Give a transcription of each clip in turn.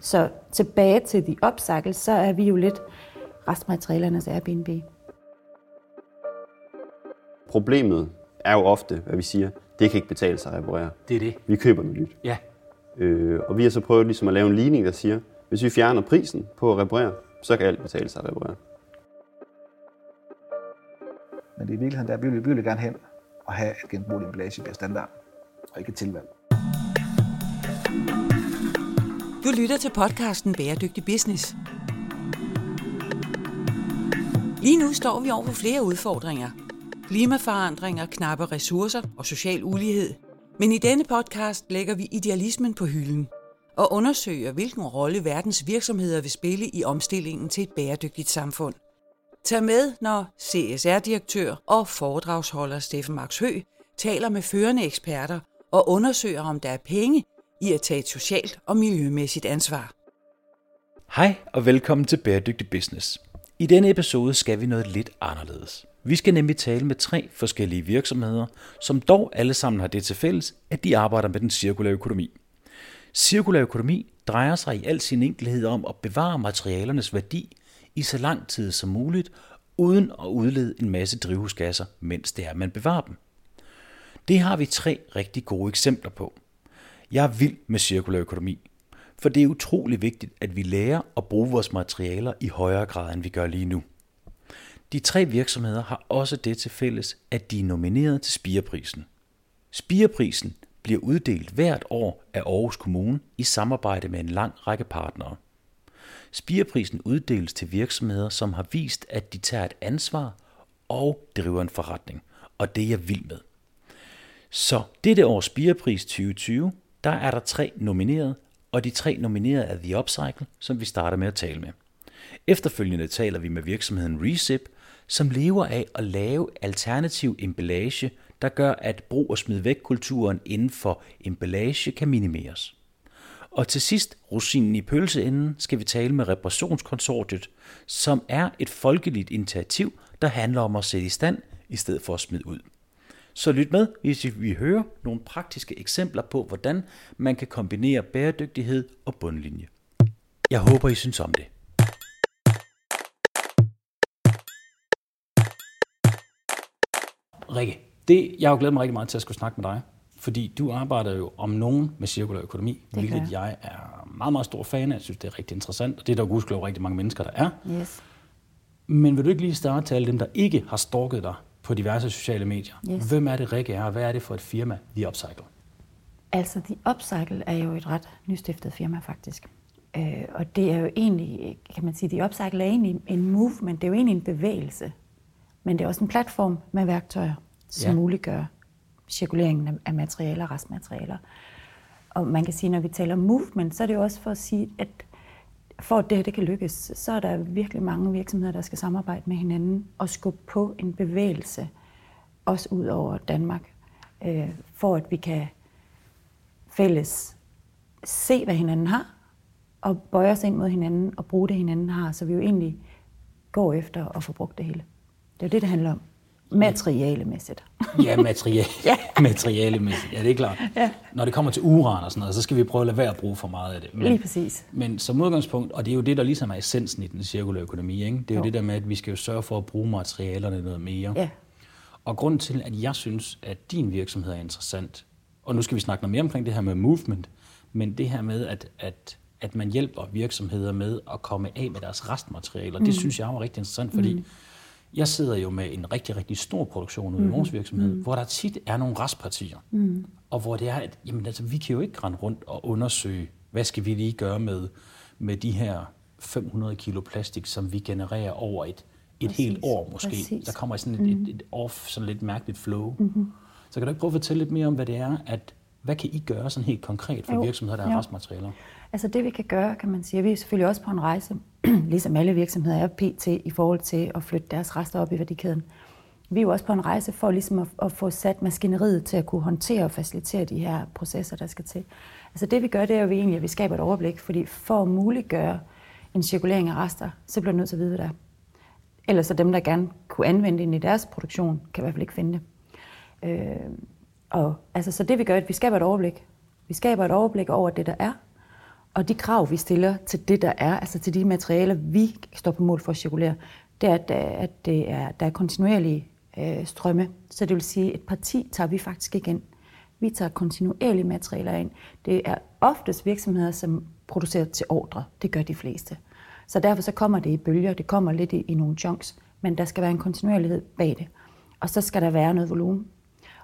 Så tilbage til de upcycle, så er vi jo lidt restmaterialernes Airbnb. Problemet er jo ofte, hvad vi siger, det kan ikke betale sig at reparere. Det er det. Vi køber noget nyt. Ja. Øh, og vi har så prøvet ligesom at lave en ligning, der siger, hvis vi fjerner prisen på at reparere, så kan alt betale sig at reparere. Men det er i virkeligheden, der vi vil, vi vil gerne hen og have, at genbrugt emballage bliver standard, og ikke et tilvalg. Lytter til podcasten Bæredygtig Business. Lige nu står vi over for flere udfordringer. Klimaforandringer, knappe ressourcer og social ulighed. Men i denne podcast lægger vi idealismen på hylden og undersøger, hvilken rolle verdens virksomheder vil spille i omstillingen til et bæredygtigt samfund. Tag med, når CSR-direktør og foredragsholder Steffen Max Hø taler med førende eksperter og undersøger, om der er penge i at tage et socialt og miljømæssigt ansvar. Hej og velkommen til Bæredygtig Business. I denne episode skal vi noget lidt anderledes. Vi skal nemlig tale med tre forskellige virksomheder, som dog alle sammen har det til fælles, at de arbejder med den cirkulære økonomi. Cirkulær økonomi drejer sig i al sin enkelhed om at bevare materialernes værdi i så lang tid som muligt, uden at udlede en masse drivhusgasser, mens det er, man bevarer dem. Det har vi tre rigtig gode eksempler på. Jeg er vild med cirkulær økonomi, for det er utrolig vigtigt, at vi lærer at bruge vores materialer i højere grad, end vi gør lige nu. De tre virksomheder har også det til fælles, at de er nomineret til Spireprisen. Spireprisen bliver uddelt hvert år af Aarhus Kommune i samarbejde med en lang række partnere. Spireprisen uddeles til virksomheder, som har vist, at de tager et ansvar og driver en forretning, og det er jeg vild med. Så dette års Spirepris 2020, der er der tre nomineret, og de tre nomineret er The Upcycle, som vi starter med at tale med. Efterfølgende taler vi med virksomheden Resip, som lever af at lave alternativ emballage, der gør, at brug og smid væk kulturen inden for emballage kan minimeres. Og til sidst, rosinen i pølseenden, skal vi tale med Reparationskonsortiet, som er et folkeligt initiativ, der handler om at sætte i stand, i stedet for at smide ud. Så lyt med, hvis vi hører nogle praktiske eksempler på, hvordan man kan kombinere bæredygtighed og bundlinje. Jeg håber, I synes om det. Rikke, det, jeg har jo glædet mig rigtig meget til at skulle snakke med dig, fordi du arbejder jo om nogen med cirkulær økonomi, Det hvilket gør jeg er meget, meget stor fan af. Jeg synes, det er rigtig interessant, og det er der gudskelov rigtig mange mennesker, der er. Yes. Men vil du ikke lige starte til alle dem, der ikke har stalket dig på diverse sociale medier? Yes. Hvem er det, Rikke er, og hvad er det for et firma, The Upcycle? Altså, The Upcycle er jo et ret nystiftet firma, faktisk. Øh, og det er jo egentlig, kan man sige, The Upcycle er egentlig en movement, det er jo egentlig en bevægelse. Men det er også en platform med værktøjer, som Ja. muliggør cirkuleringen af- materialer, restmaterialer. Og man kan sige, når vi taler movement, så er det jo også for at sige, at for at det her det kan lykkes, så er der virkelig mange virksomheder, der skal samarbejde med hinanden og skubbe på en bevægelse, også ud over Danmark, øh, for at vi kan fælles se, hvad hinanden har, og bøje os ind mod hinanden og bruge det, hinanden har, så vi jo egentlig går efter at få brugt det hele. Det er jo det, det handler om. Materialemæssigt. Ja, materiale, ja. materialemæssigt. Ja, det er klart. Ja. Når det kommer til uran og sådan noget, så skal vi prøve at lade være at bruge for meget af det. Men, Lige præcis. Men som udgangspunkt, og det er jo det, der ligesom er essensen i den cirkulære økonomi, ikke? det er jo, Jo. det der med, at vi skal jo sørge for at bruge materialerne noget mere. Ja. Og grunden til, at jeg synes, at din virksomhed er interessant, og nu skal vi snakke noget mere omkring det her med movement, men det her med, at, at, at man hjælper virksomheder med at komme af med deres restmaterialer, mm. det synes jeg var rigtig interessant, fordi mm. Jeg sidder jo med en rigtig, rigtig stor produktion ude i vores virksomhed, mm. hvor der tit er nogle restpartier, mm. og hvor det er, at jamen, altså, vi kan jo ikke rende rundt og undersøge, hvad skal vi lige gøre med, med de her 500 kilo plastik, som vi genererer over et, et Præcis. helt år måske. Præcis. Der kommer sådan et, et, et off, sådan lidt mærkeligt flow. Mm-hmm. Så kan du ikke prøve at fortælle lidt mere om, hvad det er, at hvad kan I gøre sådan helt konkret for Jo. virksomheder, der har restmaterialer? Altså det vi kan gøre, kan man sige, vi er selvfølgelig også på en rejse, ligesom alle virksomheder er pt. i forhold til at flytte deres rester op i værdikæden. Vi er jo også på en rejse for ligesom at, at få sat maskineriet til at kunne håndtere og facilitere de her processer, der skal til. Altså det vi gør, det er jo egentlig, at vi skaber et overblik, fordi for at muliggøre en cirkulering af rester, så bliver du nødt til at vide, hvad der er. Ellers så dem, der gerne kunne anvende det ind i deres produktion, kan i hvert fald ikke finde det. Øh, og altså, så det vi gør, er, at vi skaber et overblik. Vi skaber et overblik over det, der er, og de krav, vi stiller til det, der er, altså til de materialer, vi står på mål for at cirkulere, det er, at, at det er, der er kontinuerlige øh, strømme. Så det vil sige, at et parti tager vi faktisk ikke ind. Vi tager kontinuerlige materialer ind. Det er oftest virksomheder, som producerer til ordre. Det gør de fleste. Så derfor så kommer det i bølger. Det kommer lidt i, i nogle chunks. Men der skal være en kontinuerlighed bag det. Og så skal der være noget volumen.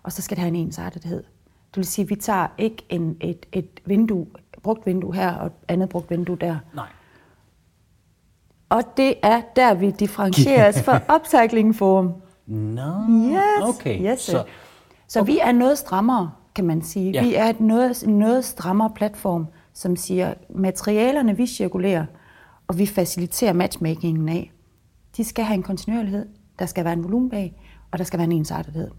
Og så skal det have en ensartethed. Det vil sige, at vi tager ikke en, et, et vindue, brugt vindue her og et andet brugt vindue der. Nej. Og det er der, vi differentierer os fra Upcycling Forum. Nå, Yes, okay. yes, så, så, så vi er noget strammere, kan man sige. Ja. Vi er et noget, en noget strammere platform, som siger, materialerne vi cirkulerer, og vi faciliterer matchmakingen af, de skal have en kontinuerlighed, der skal være en volumen bag, og der skal være en ensartethed.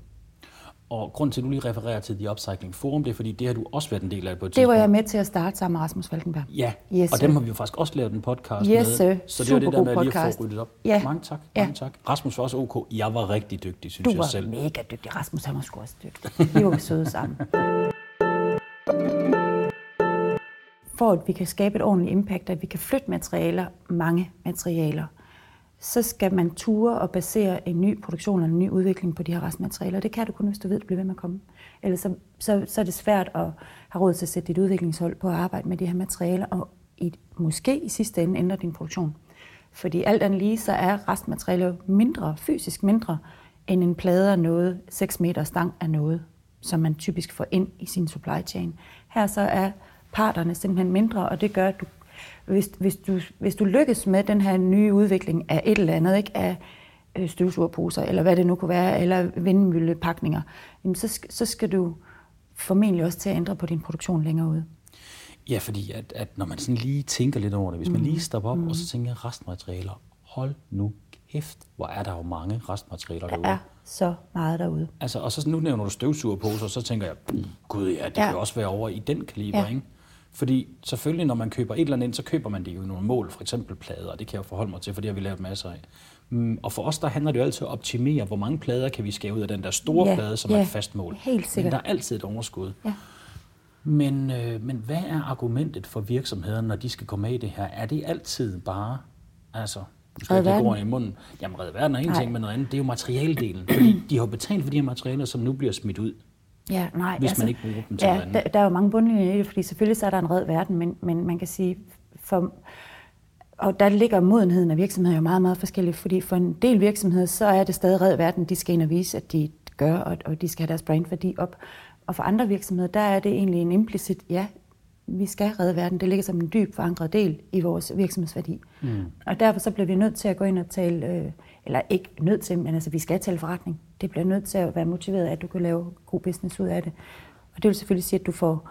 Og grund til, at du lige refererer til The Upcycling Forum, det er, fordi det har du også været en del af på et Det var tidspunkt. jeg med til at starte sammen med Rasmus Falkenberg. Ja, Yes, og dem har vi jo faktisk også lavet en podcast Yes, med. Så det var det der med lige at få ryddet op. Ja. Mange tak, Ja. mange tak. Rasmus var også ok. Jeg var rigtig dygtig, synes Du jeg var selv. mega dygtig. Rasmus, han var sgu også dygtig. Vi var søde sammen. For at vi kan skabe et ordentligt impact, at vi kan flytte materialer, mange materialer, så skal man ture og basere en ny produktion eller en ny udvikling på de her restmaterialer. Det kan du kun, hvis du ved, at det bliver ved med at komme. Ellers så, så, så er det svært at have råd til at sætte dit udviklingshold på at arbejde med de her materialer, og i, måske i sidste ende ændre din produktion. Fordi alt andet lige, så er restmaterialer mindre, fysisk mindre, end en plade af noget, 6 meter stang af noget, som man typisk får ind i sin supply chain. Her så er parterne simpelthen mindre, og det gør, at du, hvis, hvis, du, hvis du lykkes med den her nye udvikling af et eller andet, ikke af øh, støvsugerposer, eller hvad det nu kunne være, eller vindmøllepakninger, jamen så, så skal du formentlig også til at ændre på din produktion længere ude. Ja, fordi at, at når man sådan lige tænker lidt over det, hvis man lige stopper op og så tænker restmaterialer, hold nu kæft, hvor er der jo mange restmaterialer Der derude. er så meget derude. Altså, og så nu nævner du støvsugerposer, så tænker jeg, gud ja, det ja. kan også være over i den kaliber, Ja. ikke? Fordi selvfølgelig, når man køber et eller andet ind, så køber man det jo i nogle mål, for eksempel plader, og det kan jeg jo forholde mig til, for det har vi lavet masser af. Mm, Og for os, der handler det jo altid om at optimere, hvor mange plader kan vi skære ud af den der store Ja, plade, som ja, er et fast mål. helt sikkert. Men der er altid et underskud. Ja. Men, øh, men hvad er argumentet for virksomhederne, når de skal komme med i det her? Er det altid bare, altså, nu skal jeg ikke i munden, jamen redde verden er en Nej. ting, men noget andet, det er jo materialdelen. Fordi de har betalt for de her materialer, som nu bliver smidt ud. Ja, nej, Hvis man ikke bruger dem til ja, noget. Der, der er jo mange bundlinjer i det, fordi selvfølgelig så er der en red verden, men, men man kan sige, for, og der ligger modenheden af virksomheder jo meget, meget forskelligt, fordi for en del virksomheder, så er det stadig red verden, de skal ind og vise, at de gør, og, og de skal have deres brandværdi op. Og for andre virksomheder, der er det egentlig en implicit, ja, vi skal redde verden. Det ligger som en dyb forankret del i vores virksomhedsværdi. Mm. Og derfor så bliver vi nødt til at gå ind og tale, øh, eller ikke nødt til, men altså vi skal tale forretning. Det bliver nødt til at være motiveret, at du kan lave god business ud af det. Og det vil selvfølgelig sige, at du får,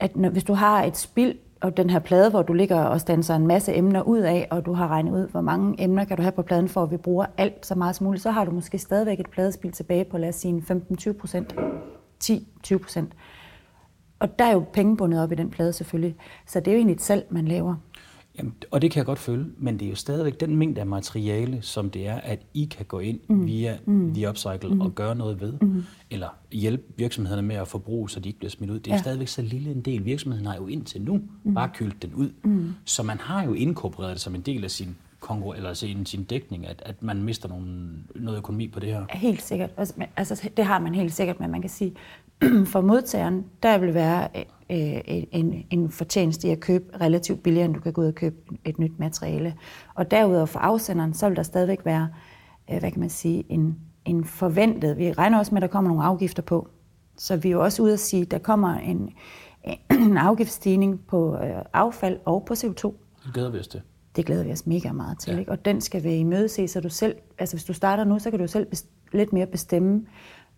at når, hvis du har et spild, og den her plade, hvor du ligger og standser en masse emner ud af, og du har regnet ud, hvor mange emner kan du have på pladen, for at vi bruger alt så meget som muligt, så har du måske stadigvæk et pladespil tilbage på, lad os sige, 15-20 procent, 10-20 procent. Og der er jo penge bundet op i den plade selvfølgelig. Så det er jo egentlig et salg, man laver. Jamen, og det kan jeg godt føle, men det er jo stadigvæk den mængde af materiale, som det er, at I kan gå ind mm. via mm. The Upcycle mm. og gøre noget ved, mm. eller hjælpe virksomhederne med at forbruge, så de ikke bliver smidt ud. Det er ja. Stadigvæk så lille en del. Virksomheden har jo indtil nu mm. bare kyldt den ud. Mm. Så man har jo inkorporeret det som en del af sin konkurre- eller sin, sin dækning, at, at man mister nogle, noget økonomi på det her. Helt sikkert. Altså, men- Altså, det har man helt sikkert, men man kan sige, for modtageren, der vil være øh, en, en fortjeneste i at købe relativt billigere, end du kan gå ud og købe et nyt materiale. Og derudover for afsenderen, så vil der stadigvæk være, øh, hvad kan man sige, en, en forventet, vi regner også med, at der kommer nogle afgifter på. Så vi er jo også ude at sige, at der kommer en, en afgiftsstigning på øh, affald og på CO2. Det glæder vi os til. Det glæder vi os mega meget til. Ja. Ikke? Og den skal vi imødese, så du selv, altså hvis du starter nu, så kan du selv bes- lidt mere bestemme,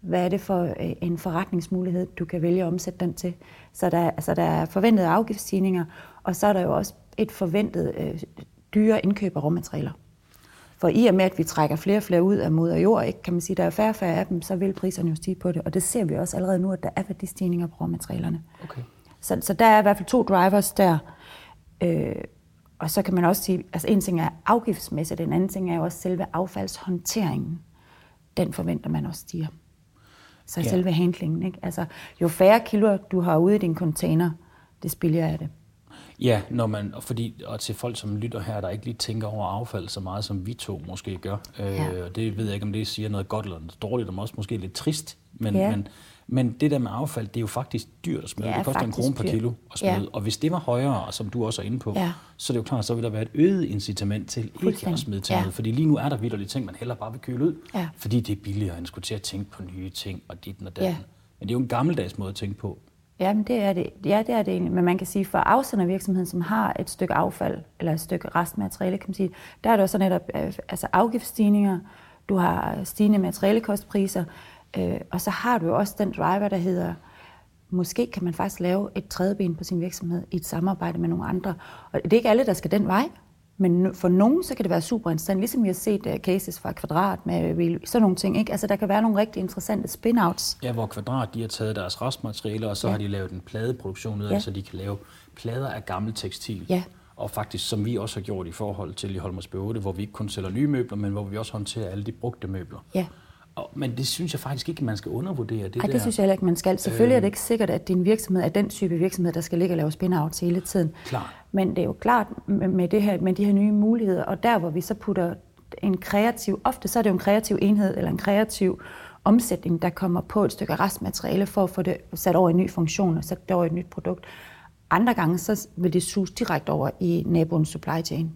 hvad er det for øh, en forretningsmulighed, du kan vælge at omsætte den til. Så der, altså, der er forventede afgiftsstigninger, og så er der jo også et forventet øh, dyre indkøb af råmaterialer. For i og med, at vi trækker flere og flere ud af moder jord, ikke, kan man sige, der er færre og færre af dem, så vil priserne jo stige på det. Og det ser vi også allerede nu, at der er værdistigninger på råmaterialerne. Okay. Så, så der er i hvert fald to drivers der. Øh, og så kan man også sige, altså en ting er afgiftsmæssigt, en anden ting er jo også selve affaldshåndteringen. Den forventer man også stiger. Så Ja. selve handlingen, ikke? Altså, jo færre kilo du har ude i din container, det spiller af det. Ja, når man, og fordi, og til folk, som lytter her, der ikke lige tænker over affald så meget, som vi to måske gør. Ja. Øh, det ved jeg ikke, om det siger noget godt eller noget dårligt, og også måske lidt trist. Men, Ja. men, men det der med affald, det er jo faktisk dyrt at smide. Ja, det koster en krone per kilo at smide. Ja. Og hvis det var højere, som du også er inde på, Ja. så er det jo klart, så vil der være et øget incitament til ikke at smide ting Ja. ud. Fordi lige nu er der vildt ting, man heller bare vil køle ud. Ja. Fordi det er billigere, end skulle til at tænke på nye ting og dit og datten. Ja. Men det er jo en gammeldags måde at tænke på. Jamen, det er det. Ja, det er det egentlig. Men man kan sige, for afsendervirksomheden, som har et stykke affald, eller et stykke restmateriale, kan man sige, der er der også netop øh, altså afgiftsstigninger, du har stigende materialekostpriser, øh, og så har du jo også den driver, der hedder, måske kan man faktisk lave et tredje ben på sin virksomhed i et samarbejde med nogle andre. Og det er ikke alle, der skal den vej, men for nogen, så kan det være super interessant, ligesom vi har set uh, cases fra Kvadrat med Real- sådan nogle ting. Ikke? Altså, der kan være nogle rigtig interessante spin-outs. Ja, hvor Kvadrat de har taget deres restmaterialer, og så ja. Har de lavet en pladeproduktion ud af, Ja. så de kan lave plader af gammel tekstil. Ja. Og faktisk, som vi også har gjort i forhold til i Holmersbø 8, hvor vi ikke kun sælger nye møbler, men hvor vi også håndterer alle de brugte møbler. Ja. Men det synes jeg faktisk ikke, man skal undervurdere. Det, der. det synes jeg heller ikke, man skal. Selvfølgelig er det ikke sikkert, at din virksomhed er den type virksomhed, der skal ligge og lave spin-outs hele tiden. Klart. Men det er jo klart med, det her, med de her nye muligheder, og der hvor vi så putter en kreativ, ofte så er det jo en kreativ enhed eller en kreativ omsætning, der kommer på et stykke restmateriale for at få det sat over i en ny funktion og sat det over i et nyt produkt. Andre gange så vil det suge direkte over i naboens supply chain.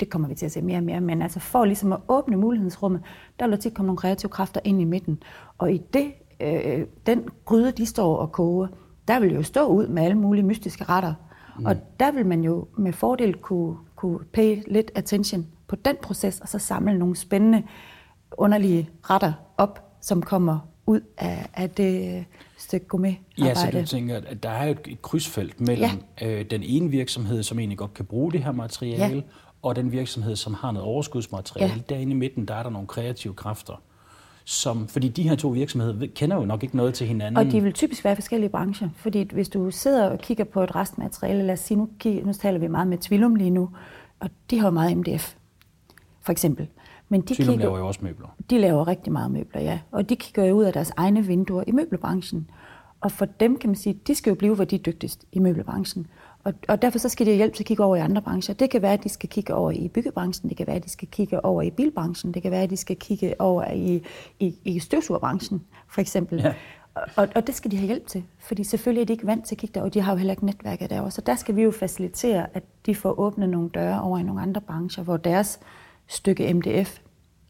Det kommer vi til at se mere og mere, men altså for ligesom at åbne mulighedsrummet, der vil der tit komme nogle kreative kræfter ind i midten. Og i det, øh, den gryde, de står og koger, der vil jo stå ud med alle mulige mystiske retter. Mm. Og der vil man jo med fordel kunne, kunne pay lidt attention på den proces, og så samle nogle spændende, underlige retter op, som kommer ud af, af det øh, stykke gourmetarbejde. Ja, så du tænker, at der er et, et krydsfelt mellem ja. øh, den ene virksomhed, som egentlig godt kan bruge det her materiale, Ja. Og den virksomhed, som har noget overskudsmateriale. Ja. Derinde i midten, der er der nogle kreative kræfter. Som, fordi de her to virksomheder kender jo nok ikke noget til hinanden. Og de vil typisk være i forskellige brancher. Fordi hvis du sidder og kigger på et restmateriale, lad os sige, nu, nu taler vi meget med Twilum lige nu, og de har jo meget MDF, for eksempel. Men de, Tvillum kigger, laver jo også møbler. de laver rigtig meget møbler, ja. Og de kigger jo ud af deres egne vinduer i møbelbranchen. Og for dem kan man sige, de skal jo blive, hvor de er dygtigst i møbelbranchen. Og, og derfor så skal de have hjælp til at kigge over i andre brancher. Det kan være, at de skal kigge over i byggebranchen, det kan være, at de skal kigge over i bilbranchen, det kan være, at de skal kigge over i, i, i støvsugerbranchen, for eksempel. Ja. Og, og det skal de have hjælp til, fordi selvfølgelig er de ikke vant til at kigge der, og de har jo heller ikke netværket derovre. Så der skal vi jo facilitere, at de får åbnet nogle døre over i nogle andre brancher, hvor deres stykke MDF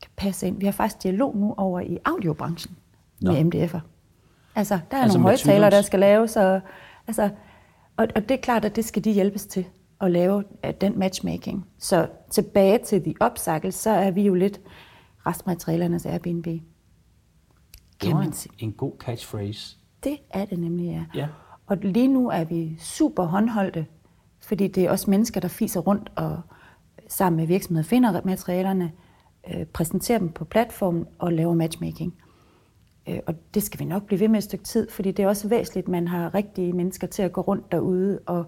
kan passe ind. Vi har faktisk dialog nu over i audiobranchen med MDF'er. Altså, der er Altså nogle højtalere, der skal laves, og, altså, og, og det er klart, at det skal de hjælpes til at lave uh, den matchmaking. Så tilbage til The Upcycle, så er vi jo lidt restmaterialernes Airbnb. Kan man en, sige. en god catchphrase. Det er det nemlig, ja. Ja. Og lige nu er vi super håndholdte, fordi det er også mennesker, der fiser rundt og sammen med virksomheder finder materialerne, øh, præsenterer dem på platformen og laver matchmaking. Øh, og det skal vi nok blive ved med et stykke tid, fordi det er også væsentligt, at man har rigtige mennesker til at gå rundt derude, og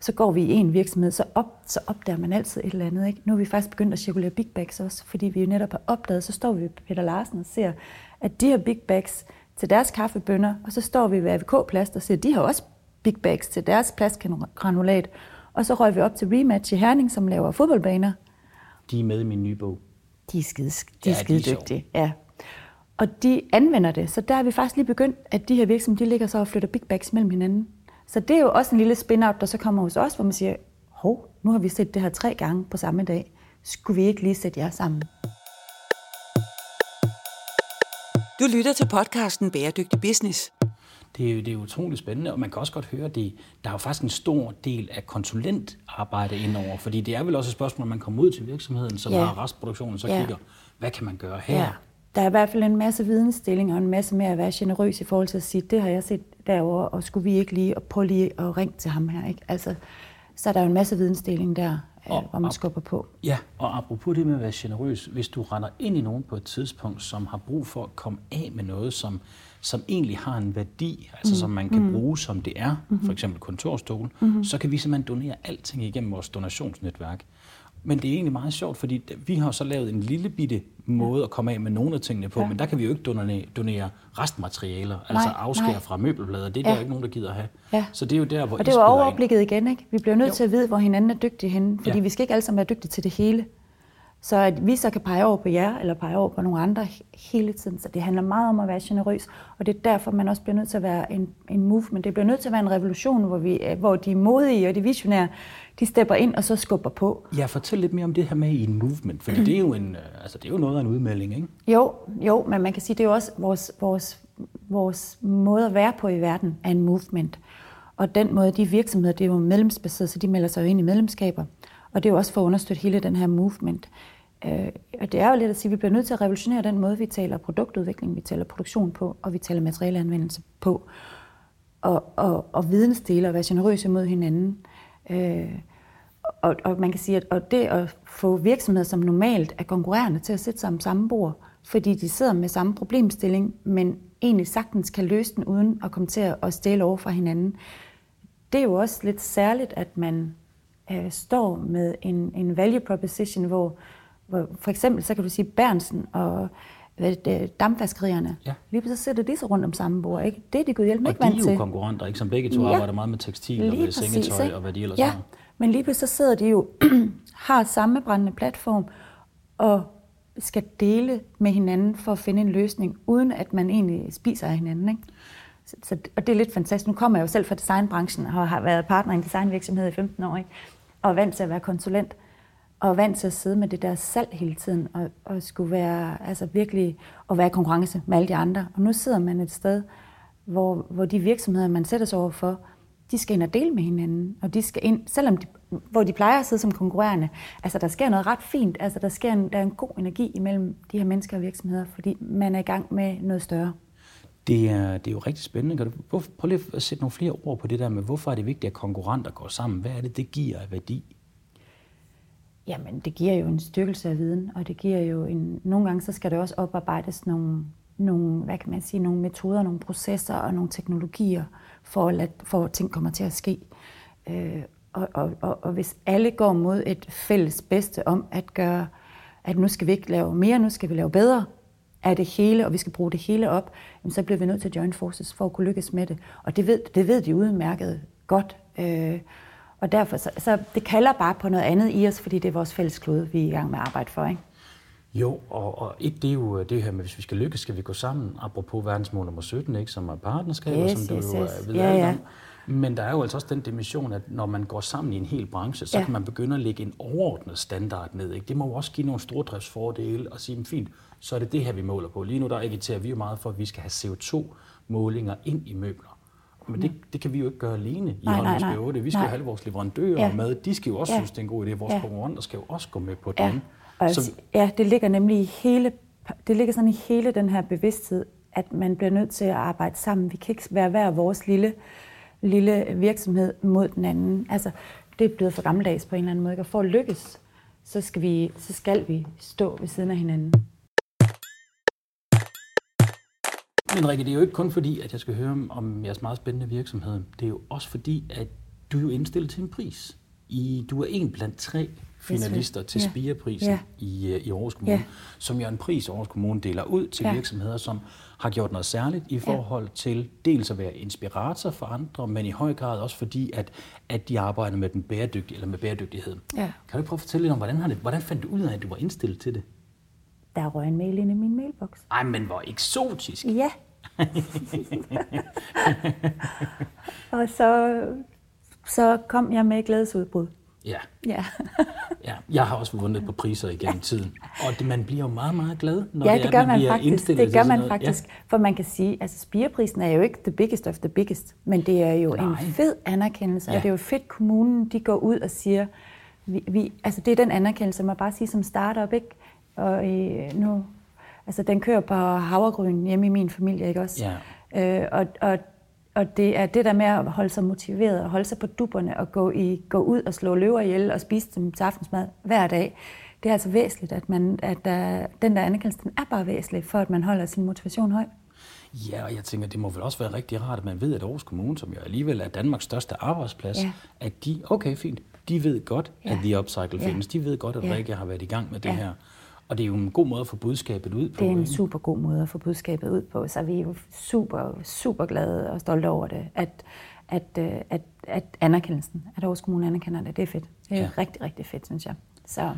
så går vi i en virksomhed, så, op, så opdager man altid et eller andet. Ikke? Nu er vi faktisk begyndt at cirkulere big bags også, fordi vi jo netop har opdaget, så står vi ved Peter Larsen og ser, at de har big bags til deres kaffebønder, og så står vi ved AVK-plast og ser, at de har også big bags til deres plastgranulat. Og så røg vi op til Rematch i Herning, som laver fodboldbaner. De er med i min nye bog. De er skide, de Ja, er de er skide dygtige. Ja. Og de anvender det, så der er vi faktisk lige begyndt, at de her virksomheder, de ligger så og flytter big bags mellem hinanden. Så det er jo også en lille spin-out, der så kommer hos os, hvor man siger, hov, nu har vi set det her tre gange på samme dag. Skulle vi ikke lige sætte jer sammen? Du lytter til podcasten Bæredygtig Business. Det er, jo- det er utroligt spændende, og man kan også godt høre, at det, der er jo faktisk en stor del af konsulentarbejde indover, fordi det er vel også et spørgsmål, at man kommer ud til virksomheden, som Ja. har restproduktionen, så Ja. kigger, hvad kan man gøre her? Ja. Der er i hvert fald en masse vidensdeling og en masse med at være generøs i forhold til at sige, det har jeg set derovre, og skulle vi ikke lige, og prøve lige at ringe til ham her. Ikke? Altså, så er der jo en masse vidensdeling der, Og- øh, hvor man og- skubber på. Ja, og apropos det med at være generøs, hvis du render ind i nogen på et tidspunkt, som har brug for at komme af med noget, som, som egentlig har en værdi, altså mm. som man kan mm. bruge, som det er, mm. for eksempel kontorstol, mm. så kan vi simpelthen donere alting igennem vores donationsnetværk. Men det er egentlig meget sjovt, fordi vi har så lavet en lille bitte måde at komme af med nogle af tingene på, ja. men der kan vi jo ikke donere, donere restmaterialer, nej, altså afskære nej. fra møbelblader. Det er ja. der ikke nogen, der gider have. Ja. Så det er jo der, hvor Og det var overblikket igen, ikke? Vi bliver nødt jo. til at vide, hvor hinanden er dygtige henne, fordi ja. vi skal ikke alle sammen være dygtige til det hele. Så at vi så kan pege over på jer, eller pege over på nogle andre hele tiden. Så det handler meget om at være generøs, og det er derfor, man også bliver nødt til at være en, en movement. Det bliver nødt til at være en revolution, hvor, vi, hvor de modige og de visionære, de stepper ind og så skubber på. Ja, fortæl lidt mere om det her med i en movement, for det er jo, en, altså, det er jo noget af en udmelding, ikke? Jo, jo, men man kan sige, det er jo også vores, vores, vores måde at være på i verden er en movement. Og den måde, de virksomheder, det er jo medlemsbaseret, så de melder sig jo ind i medlemskaber. Og det er jo også for at understøtte hele den her movement. Øh, og det er jo lidt at sige, at vi bliver nødt til at revolutionere den måde, vi taler produktudvikling, vi taler produktion på, og vi taler materialeanvendelse på. Og, og, og vidensdele og være generøse mod hinanden. Øh, og, og man kan sige, at og det at få virksomheder, som normalt er konkurrerende til at sætte sig om samme bord, fordi de sidder med samme problemstilling, men egentlig sagtens kan løse den uden at komme til at stjæle over fra hinanden. Det er jo også lidt særligt, at man øh, står med en, en value proposition, hvor for eksempel, så kan du sige, Bernsen og det, dampvaskerierne. Ja. Lige så sætter de sig rundt om samme bord. Ikke? Det er de gud hjælp ikke vant til. Og de er jo konkurrenter, ikke? som begge to ja. arbejder meget med tekstil og med sengetøj ikke? og hvad de ellers ja. har. Men lige pludselig så sidder de jo, har samme brændende platform, og skal dele med hinanden for at finde en løsning, uden at man egentlig spiser af hinanden. Ikke? Så, så, og det er lidt fantastisk. Nu kommer jeg jo selv fra designbranchen og har været partner i en designvirksomhed i 15 år, ikke? og er vant til at være konsulent og vant til at sidde med det der salg hele tiden, og, og skulle være, altså virkelig, at være i konkurrence med alle de andre. Og nu sidder man et sted, hvor, hvor de virksomheder, man sætter sig over for, de skal ind og dele med hinanden, og de skal ind, selvom de, hvor de plejer at sidde som konkurrerende, altså der sker noget ret fint, altså der sker en, der er en god energi imellem de her mennesker og virksomheder, fordi man er i gang med noget større. Det er, det er jo rigtig spændende. Kan du, prøve, prøv lige at sætte nogle flere ord på det der med, hvorfor er det vigtigt, at konkurrenter går sammen? Hvad er det, det giver af værdi? Jamen, det giver jo en styrkelse af viden, og det giver jo en... Nogle gange, så skal der også oparbejdes nogle, nogle, hvad kan man sige, nogle metoder, nogle processer og nogle teknologier, for at, lade, for at ting kommer til at ske. Øh, og, og, og, og hvis alle går mod et fælles bedste om at gøre, at nu skal vi ikke lave mere, nu skal vi lave bedre af det hele, og vi skal bruge det hele op, jamen, så bliver vi nødt til at join forces for at kunne lykkes med det. Og det ved, det ved de udmærket godt. Øh, og derfor, så, så det kalder bare på noget andet i os, fordi det er vores fælles klode, vi er i gang med at arbejde for, ikke? Jo, og, og et, det er jo det her med, hvis vi skal lykkes, skal vi gå sammen, apropos verdensmål nummer 17, ikke, som er partnerskaber, yes, som du yes, jo yes. ved ja, ja. om. Men der er jo altså også den dimension, at når man går sammen i en hel branche, så Ja. kan man begynde at lægge en overordnet standard ned. Ikke? Det må jo også give nogle stordriftsfordele og sige, fint, så er det det her, vi måler på. Lige nu der agiterer vi jo meget for, at vi skal have CO2-målinger ind i møbler. Men det, det kan vi jo ikke gøre alene i Nej, nej, Holmens nej. 8. Vi skal Nej. jo have vores leverandører Ja. med. De skal jo også Ja. synes, det er en god idé. Vores Ja. konkurrenter skal jo også gå med på Ja, den. jeg Så- sige, ja, det ligger nemlig i hele, det ligger sådan i hele den her bevidsthed, at man bliver nødt til at arbejde sammen. Vi kan ikke være hver vores lille, lille virksomhed mod den anden. Altså, det er blevet for gammeldags på en eller anden måde. Og for at lykkes, så skal vi, så skal vi stå ved siden af hinanden. Men Rikke, det er jo ikke kun fordi, at jeg skal høre om- jeres meget spændende virksomhed. Det er jo også fordi, at du er jo indstillet til en pris. I, du er en blandt tre finalister til Ja. Spireprisen Ja. i, øh, i Aarhus Kommune, Ja. som jo er en pris, Aarhus Kommune deler ud til Ja. virksomheder, som har gjort noget særligt i forhold til dels at være inspirator for andre, men i høj grad også fordi, at, at de arbejder med den bæredygtige, eller med bæredygtighed. Ja. Kan du prøve at fortælle lidt om, hvordan, har det, hvordan fandt du ud af, at du var indstillet til det? Der røg en mail ind i min mailbox. Ej, men hvor eksotisk. Ja. og så, så kom jeg med et glædesudbrud. Ja. Ja. Ja, jeg har også vundet på priser igennem tiden. Og det, man bliver jo meget, meget glad, når ja, det, det er, gør man man faktisk. Det gør man noget. faktisk. For man kan sige, altså spireprisen er jo ikke the biggest of the biggest, men det er jo Nej. en fed anerkendelse, Ja. og det er jo fedt, kommunen de går ud og siger, vi, vi, altså det er den anerkendelse, man bare sige som startup, ikke? Og øh, nu, altså den kører på havregryn hjemme i min familie, ikke også? Ja. Øh, og, og, og det er det der med at holde sig motiveret, og holde sig på dupperne, og gå, i, gå ud og slå løver ihjel, og spise dem til aftensmad hver dag. Det er altså væsentligt, at, man, at der, den der anerkendelse, den er bare væsentlig, for at man holder sin motivation høj. Ja, og jeg tænker, det må vel også være rigtig rart, at man ved, at Aarhus Kommune, som jo alligevel er Danmarks største arbejdsplads, Ja. at de, okay, fint, De ved godt, at Ja. The Upcycle Ja. findes. De ved godt, at Ja. Rikke har været i gang med det Ja. her. Og det er jo en god måde at få budskabet ud på. Det er en super god måde at få budskabet ud på, så vi er jo super, super glade og stolte over det, at, at, øh, at, at anerkendelsen, at Aarhus Kommune anerkender det, det er fedt. Det er ja. rigtig, rigtig fedt, synes jeg. Så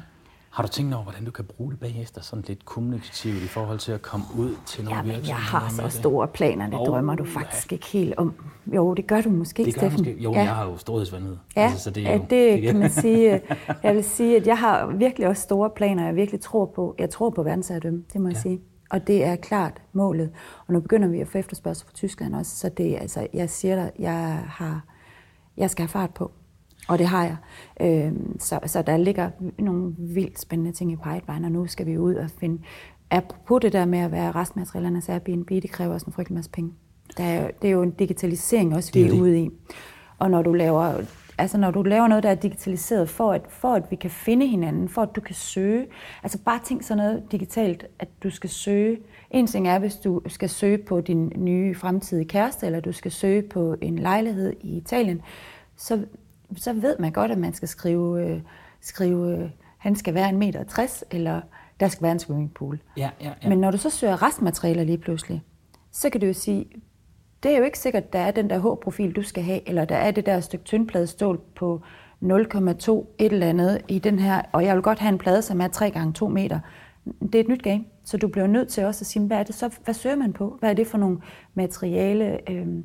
Har du tænkt over, hvordan du kan bruge det bagefter sådan lidt kommunikativt i forhold til at komme ud til nogle ja, virksomheder? jeg har så store planer, det Åh, drømmer du ja. faktisk ikke helt om. Jo, det gør du måske, gør Steffen. måske. Jo, ja. jeg har jo storhedsvandet. Ja, altså, så det, er jo, det, det kan man sige. Jeg vil sige, at jeg har virkelig også store planer, jeg virkelig tror på. Jeg tror på verdensherredømme, det må jeg Ja. sige. Og det er klart målet. Og nu begynder vi at få efterspørgsel fra Tyskland også, så det altså, jeg siger dig, jeg har, jeg skal have fart på. Og det har jeg. Øhm, så, så der ligger nogle vildt spændende ting i pipeline, og nu skal vi ud og finde... Apropos det der med at være restmaterialernes Airbnb, det kræver også en frygtelig masse penge. Der er, det er jo en digitalisering også, vi er er ude i. Og når du laver altså når du laver noget, der er digitaliseret, for at, for at vi kan finde hinanden, for at du kan søge, altså bare tænk sådan noget digitalt, at du skal søge. En ting er, hvis du skal søge på din nye fremtidige kæreste, eller du skal søge på en lejlighed i Italien, så, så ved man godt, at man skal skrive, øh, skrive øh, han skal være en meter og 60, eller der skal være en swimmingpool. Ja, ja, ja. Men når du så søger restmaterialer lige pludselig, så kan du jo sige, det er jo ikke sikkert, at der er den der H-profil, du skal have, eller der er det der stykke tyndplade stål på 0,2 et eller andet i den her, og jeg vil godt have en plade, som er 3 gange 2 meter. Det er et nyt game, så du bliver nødt til også at sige, hvad er det så, hvad søger man på? Hvad er det for nogle materiale? Øhm,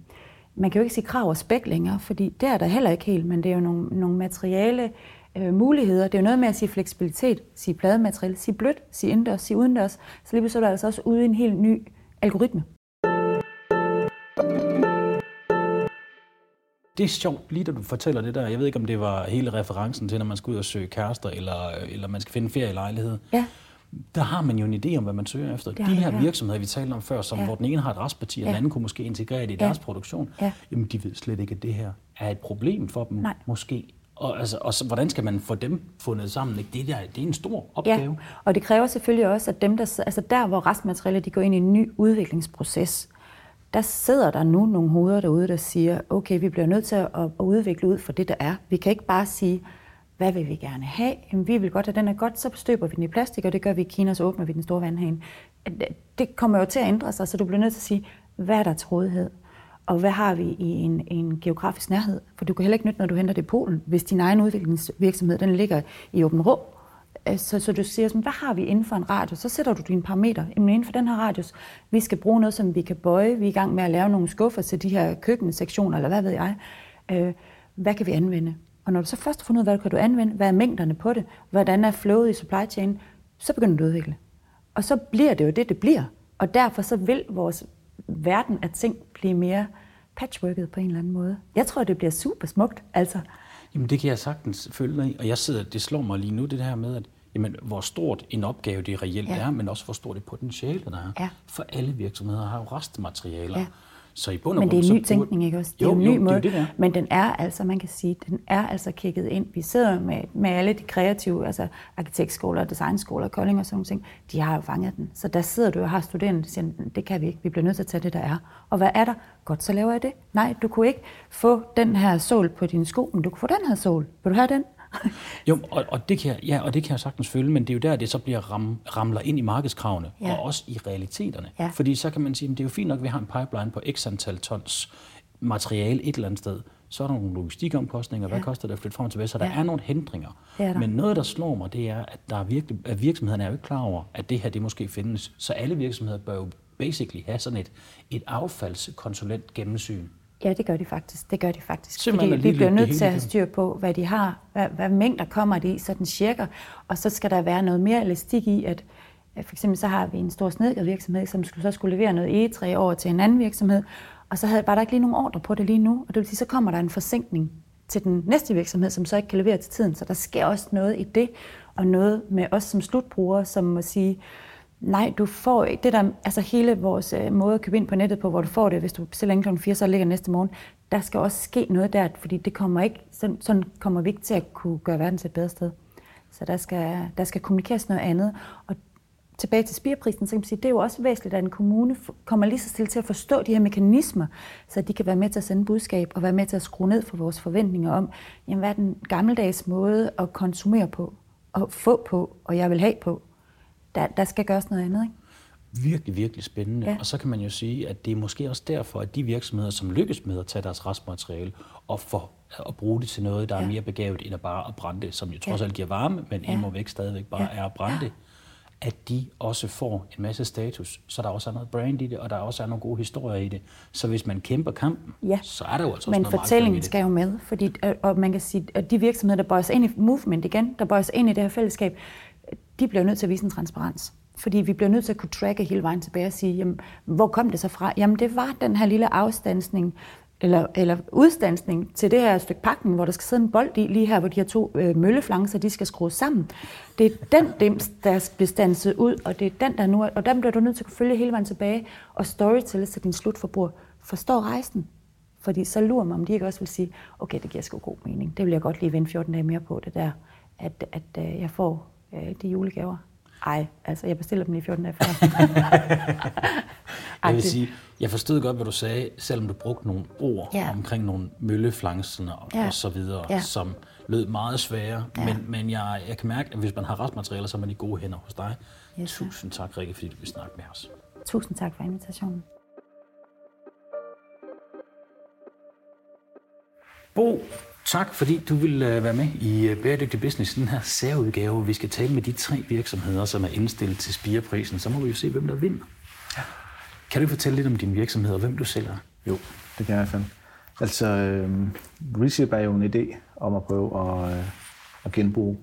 man kan jo ikke sige krav og spæk længere, fordi det er der heller ikke helt, men det er jo nogle, nogle materiale øh, muligheder. Det er jo noget med at sige fleksibilitet, sige plademateriale, sige blødt, sige indendørs, sige udendørs. Så lige pludselig er du altså også ude i en helt ny algoritme. Det er sjovt, lige da du fortæller det der. Jeg ved ikke, om det var hele referencen til, når man skal ud og søge kærester, eller, eller man skal finde en ferielejlighed. Ja. Der har man jo en idé om, hvad man søger efter. Det De her ja. virksomheder, vi talte om før, som, Ja. hvor den ene har et restparti, og den Ja. anden kunne måske integrere det i Ja. deres produktion, Ja. jamen de ved slet ikke, at det her er et problem for dem, Nej. måske. Og, altså, og så, hvordan skal man få dem fundet sammen? Ikke? Det, der, det er en stor opgave. Ja, og det kræver selvfølgelig også, at dem, der, altså der, hvor restmaterialer de går ind i en ny udviklingsproces, der sidder der nu nogle hoveder derude, der siger, okay, vi bliver nødt til at, at udvikle ud for det, der er. Vi kan ikke bare sige, hvad vil vi gerne have? Jamen, vi vil godt have den er godt, så støber vi den i plastik, og det gør vi i Kina, så åbner vi den store vandhane. Det kommer jo til at ændre sig, så du bliver nødt til at sige, hvad er der til rådighed? Og hvad har vi i en, en geografisk nærhed? For du kan heller ikke nytte, når du henter det i Polen, hvis din egen udviklingsvirksomhed den ligger i Åben Rå. Øh, så, så du siger, sådan, hvad har vi inden for en radius? Så sætter du dine parametre. Jamen inden for den her radius, vi skal bruge noget, som vi kan bøje. Vi er i gang med at lave nogle skuffer til de her køkkensektioner, eller hvad ved jeg. Øh, hvad kan vi anvende? Og når du så først har fundet ud af, hvad kan du anvende, hvad er mængderne på det, hvordan er flowet i supply chain, så begynder du at udvikle. Og så bliver det jo det, det bliver. Og derfor så vil vores verden af ting blive mere patchworket på en eller anden måde. Jeg tror, det bliver super smukt. Altså, Jamen det kan jeg sagtens følge dig i, og jeg sidder, det slår mig lige nu, det her med, at jamen, hvor stort en opgave det reelt Ja. er, men også hvor stort det potentiale der er. Ja. For alle virksomheder har jo restmaterialer. Ja. Så i bund og men det er en ny tænkning, ikke også? Det jo, er en ny jo, det måde. jo det, der. Men den er altså, man kan sige, den er altså kigget ind. Vi sidder med, med alle de kreative, altså arkitektskoler, designskoler, Kolding og sådan ting. De har jo fanget den. Så der sidder du og har studerende, der siger, det kan vi ikke. Vi bliver nødt til at tage det, der er. Og hvad er der? Godt, så laver jeg det. Nej, du kunne ikke få den her sol på dine sko, men du kunne få den her sol. Vil du have den? Jo, og, og, det kan jeg, ja, og det kan jeg sagtens følge, men det er jo der, det så bliver ram, ramler ind i markedskravene, Ja. og også i realiteterne. Ja. Fordi så kan man sige, at det er jo fint nok, at vi har en pipeline på x antal tons materiale et eller andet sted. Så er der nogle logistikomkostninger, hvad Ja. koster det at flytte frem og tilbage, så der Ja. er nogle hindringer. Er der. Men noget, der slår mig, det er, at, der er virkelig, at virksomhederne er jo ikke klar over, at det her det måske findes. Så alle virksomheder bør jo basically have sådan et, et affaldskonsulent gennemsyn. Ja, det gør de faktisk. Det gør de faktisk. Simpelthen Fordi vi bliver nødt til at have styr på, hvad de har, hvad, hvad mængder kommer de i, sådan cirka. Og så skal der være noget mere elastik i, at at for eksempel så har vi en stor snedkervirksomhed, som skulle, så skulle levere noget egetræ over til en anden virksomhed, og så havde, var der ikke lige nogen ordre på det lige nu, og det vil sige, så kommer der en forsinkning til den næste virksomhed, som så ikke kan levere til tiden. Så der sker også noget i det, og noget med os som slutbrugere, som må sige, Nej, du får ikke det der, altså hele vores øh, måde at købe ind på nettet på, hvor du får det, hvis du bestiller ind kl. 4, så ligger næste morgen. Der skal også ske noget der, fordi det kommer ikke, sådan, sådan kommer vi ikke til at kunne gøre verden til et bedre sted. Så der skal, der skal kommunikeres noget andet, og tilbage til spireprisen, så kan man sige, det er jo også væsentligt, at en kommune kommer lige så stille til at forstå de her mekanismer, så de kan være med til at sende budskab og være med til at skrue ned for vores forventninger om, jamen, hvad er den gammeldags måde at konsumere på, og få på, og jeg vil have på. Der, der skal gøres noget andet, ikke? Virkelig, virkelig spændende. Ja. Og så kan man jo sige, at det er måske også derfor, at de virksomheder, som lykkes med at tage deres restmateriale og for at bruge det til noget, der er Ja. mere begavet end at bare at brænde det, som jo trods Ja. alt giver varme, men Ja. væk stadigvæk bare Ja. er at brænde det, at de også får en masse status, så der også er noget brand i det, og der også er nogle gode historier i det. Så hvis man kæmper kampen, Ja. så er der jo altså også Men noget fortællingen skal jo med, fordi, øh, og man kan sige, at de virksomheder, der bøjer sig ind i movement igen, der bøjer sig ind i det her fællesskab, de bliver nødt til at vise en transparens. Fordi vi bliver nødt til at kunne tracke hele vejen tilbage og sige, jamen, hvor kom det så fra? Jamen, det var den her lille afstandsning, eller, eller udstansning til det her stykke pakken, hvor der skal sidde en bold i, lige her, hvor de her to øh, mølleflancer, de skal skrues sammen. Det er den dims, der bliver stanset ud, og det er den, der nu er, og den bliver du nødt til at kunne følge hele vejen tilbage, og storytelle, til din slutforbruger forstår rejsen. Fordi så lurer mig, om de ikke også vil sige, okay, det giver sgu god mening. Det vil jeg godt lige vende 14 dage mere på, det der, at, at øh, jeg får øh, de julegaver. Ej, altså jeg bestiller dem lige 14 dage før. Jeg vil sige, jeg forstod godt, hvad du sagde, selvom du brugte nogle ord Ja. omkring nogle mølleflangserne og, Ja. og så videre, Ja. som lød meget svære. Ja. Men, men jeg, jeg kan mærke, at hvis man har restmaterialer, så er man i gode hænder hos dig. Yes. Tusind tak, Rikke, fordi du vil snakke med os. Tusind tak for invitationen. Bo, tak fordi du vil øh, være med i øh, Bæredygtig Business, den her særudgave. Vi skal tale med de tre virksomheder, som er indstillet til spireprisen. Så må vi jo se, hvem der vinder. Ja. Kan du fortælle lidt om din virksomhed og hvem du sælger? Jo, det kan jeg i hvert fald. Altså, øh, Recip er jo en idé om at prøve at, øh, at genbruge,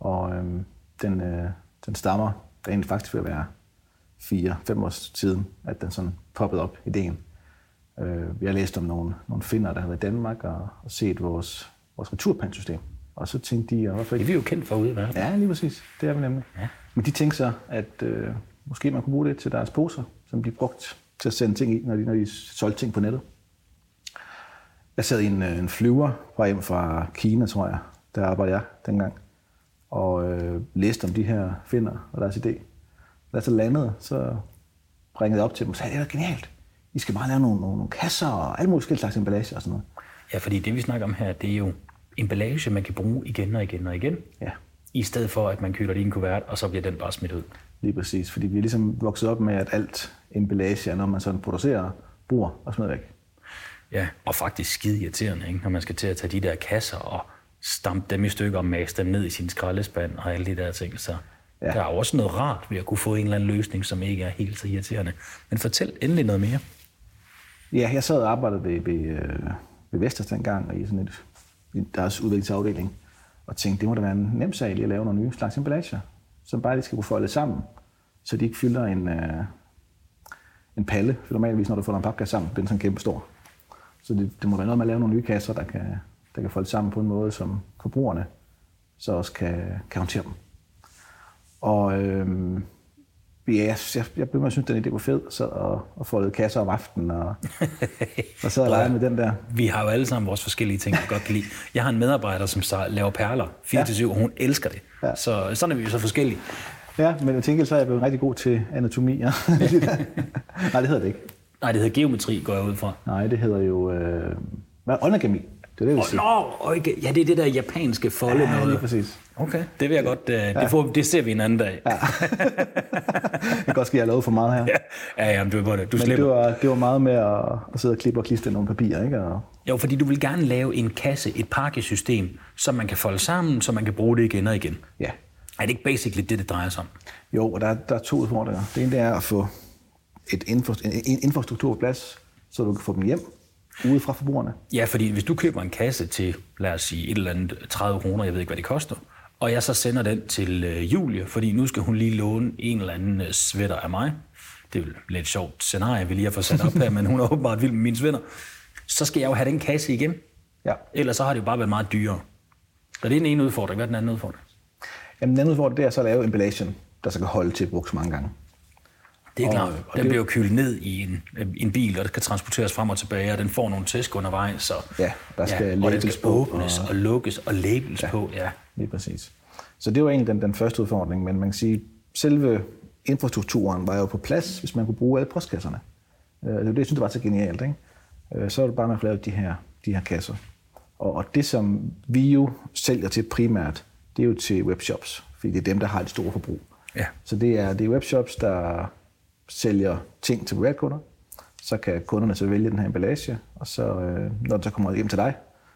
og øh, den, øh, den stammer, der egentlig faktisk vil være 4-5 år siden, at den sådan poppede op, ideen. Øh, vi har læst om nogle, nogle finder, der har været i Danmark, og, og set vores, vores returpantsystem. Og så tænkte de, og hvorfor Det er vi jo kendt for ude i verden. Ja, lige præcis. Det er vi nemlig. Ja. Men de tænkte så, at øh, måske man kunne bruge det til deres poser, som de brugt til at sende ting i, når de, når de solgte ting på nettet. Jeg sad i en, øh, en flyver på hjem fra Kina, tror jeg. Der arbejdede jeg dengang. Og øh, læste om de her finder og deres idé. Da jeg så landede, så ringede jeg op til dem og sagde, det er genialt. I skal bare lave nogle, nogle, nogle kasser og alle mulige slags emballage og sådan noget. Ja, fordi det vi snakker om her, det er jo emballage, man kan bruge igen og igen og igen. Ja. I stedet for, at man køler det i en kuvert, og så bliver den bare smidt ud. Lige præcis, fordi vi er ligesom vokset op med, at alt emballage er noget, man sådan producerer, bruger og smider væk. Ja, og faktisk skide irriterende, ikke? når man skal til at tage de der kasser og stampe dem i stykker og mase dem ned i sin skraldespand og alle de der ting. Så ja. der er jo også noget rart ved at kunne få en eller anden løsning, som ikke er helt så irriterende. Men fortæl endelig noget mere. Ja, jeg sad og arbejdede ved, ved, øh, ved Vestas dengang, og i sådan et, i deres udviklingsafdeling, og tænkte, det må da være en nem sag lige at lave nogle nye slags emballager, som bare lige skal kunne folde sammen, så de ikke fylder en, øh, en palle. For normalvis, når du folder en papkasse sammen, den er sådan kæmpe stor. Så det, det må være noget med at lave nogle nye kasser, der kan, der kan folde sammen på en måde, som forbrugerne så også kan, kan håndtere dem. Og øh, ja, jeg, jeg, jeg blev synes, at den idé var fed, så og, og foldede kasser om aftenen, og, og sad og legede med den der. Vi har jo alle sammen vores forskellige ting, vi godt kan lide. Jeg har en medarbejder, som så laver perler 4-7, og hun elsker det. Ja. Så sådan er vi jo så forskellige. Ja, men jeg tænker, så er jeg blevet rigtig god til anatomi. Ja. Nej, det hedder det ikke. Nej, det hedder geometri, går jeg ud fra. Nej, det hedder jo... Øh, hvad? Det er det, jeg vil Åh, sige. Nå, okay. ja, det er det der japanske folde Ja, lige noget. præcis. Okay, det vil jeg godt, uh, det, får, det ser vi en anden dag. Ja, Det kan godt ske, at jeg lavet for meget her. ja jamen, du, er du Men slipper. det var, det var meget med at, at sidde og klippe og klistre nogle papirer, ikke? Og, Jo, fordi du vil gerne lave en kasse, et pakkesystem, som man kan folde sammen, så man kan bruge det igen og igen. ja. Er det ikke basically det, det drejer sig om? Jo, og der, der er to udfordringer. Det ene det er at få et infra, en, en infrastruktur på plads, så du kan få dem hjem ude fra forbrugerne. Ja, fordi hvis du køber en kasse til, lad os sige, et eller andet 30 kroner, jeg ved ikke, hvad det koster, og jeg så sender den til øh, Julie, fordi nu skal hun lige låne en eller anden øh, sweater af mig. Det er jo lidt sjovt scenarie, vi lige har fået sat op her, men hun er åbenbart vild med mine sweater. Så skal jeg jo have den kasse igen. Ja. Ellers så har det jo bare været meget dyrere. Så det er den ene udfordring. Hvad er den anden udfordring? Jamen, den anden udfordring det er så at lave emballagen, der så kan holde til at bruge mange gange. Det er Og- klart. og Den det- bliver jo kølet ned i en, en bil, og det kan transporteres frem og tilbage, og den får nogle tæsk undervejs. Så, Ja, der skal og den skal på, åbnes og- og, lukkes og labels ja. på. Ja. Lige præcis. Så det var egentlig den, den første udfordring, men man kan sige, selve infrastrukturen var jo på plads, hvis man kunne bruge alle postkasserne. Øh, det det, jeg synes, det var så genialt. Ikke? Øh, så er det bare, at man får de her, de her kasser. Og, og det, som vi jo sælger til primært, det er jo til webshops, fordi det er dem, der har det store forbrug. Ja. Så det er, det er webshops, der sælger ting til privatkunder. Så kan kunderne så vælge den her emballage, og så, øh, når den så kommer hjem til dig,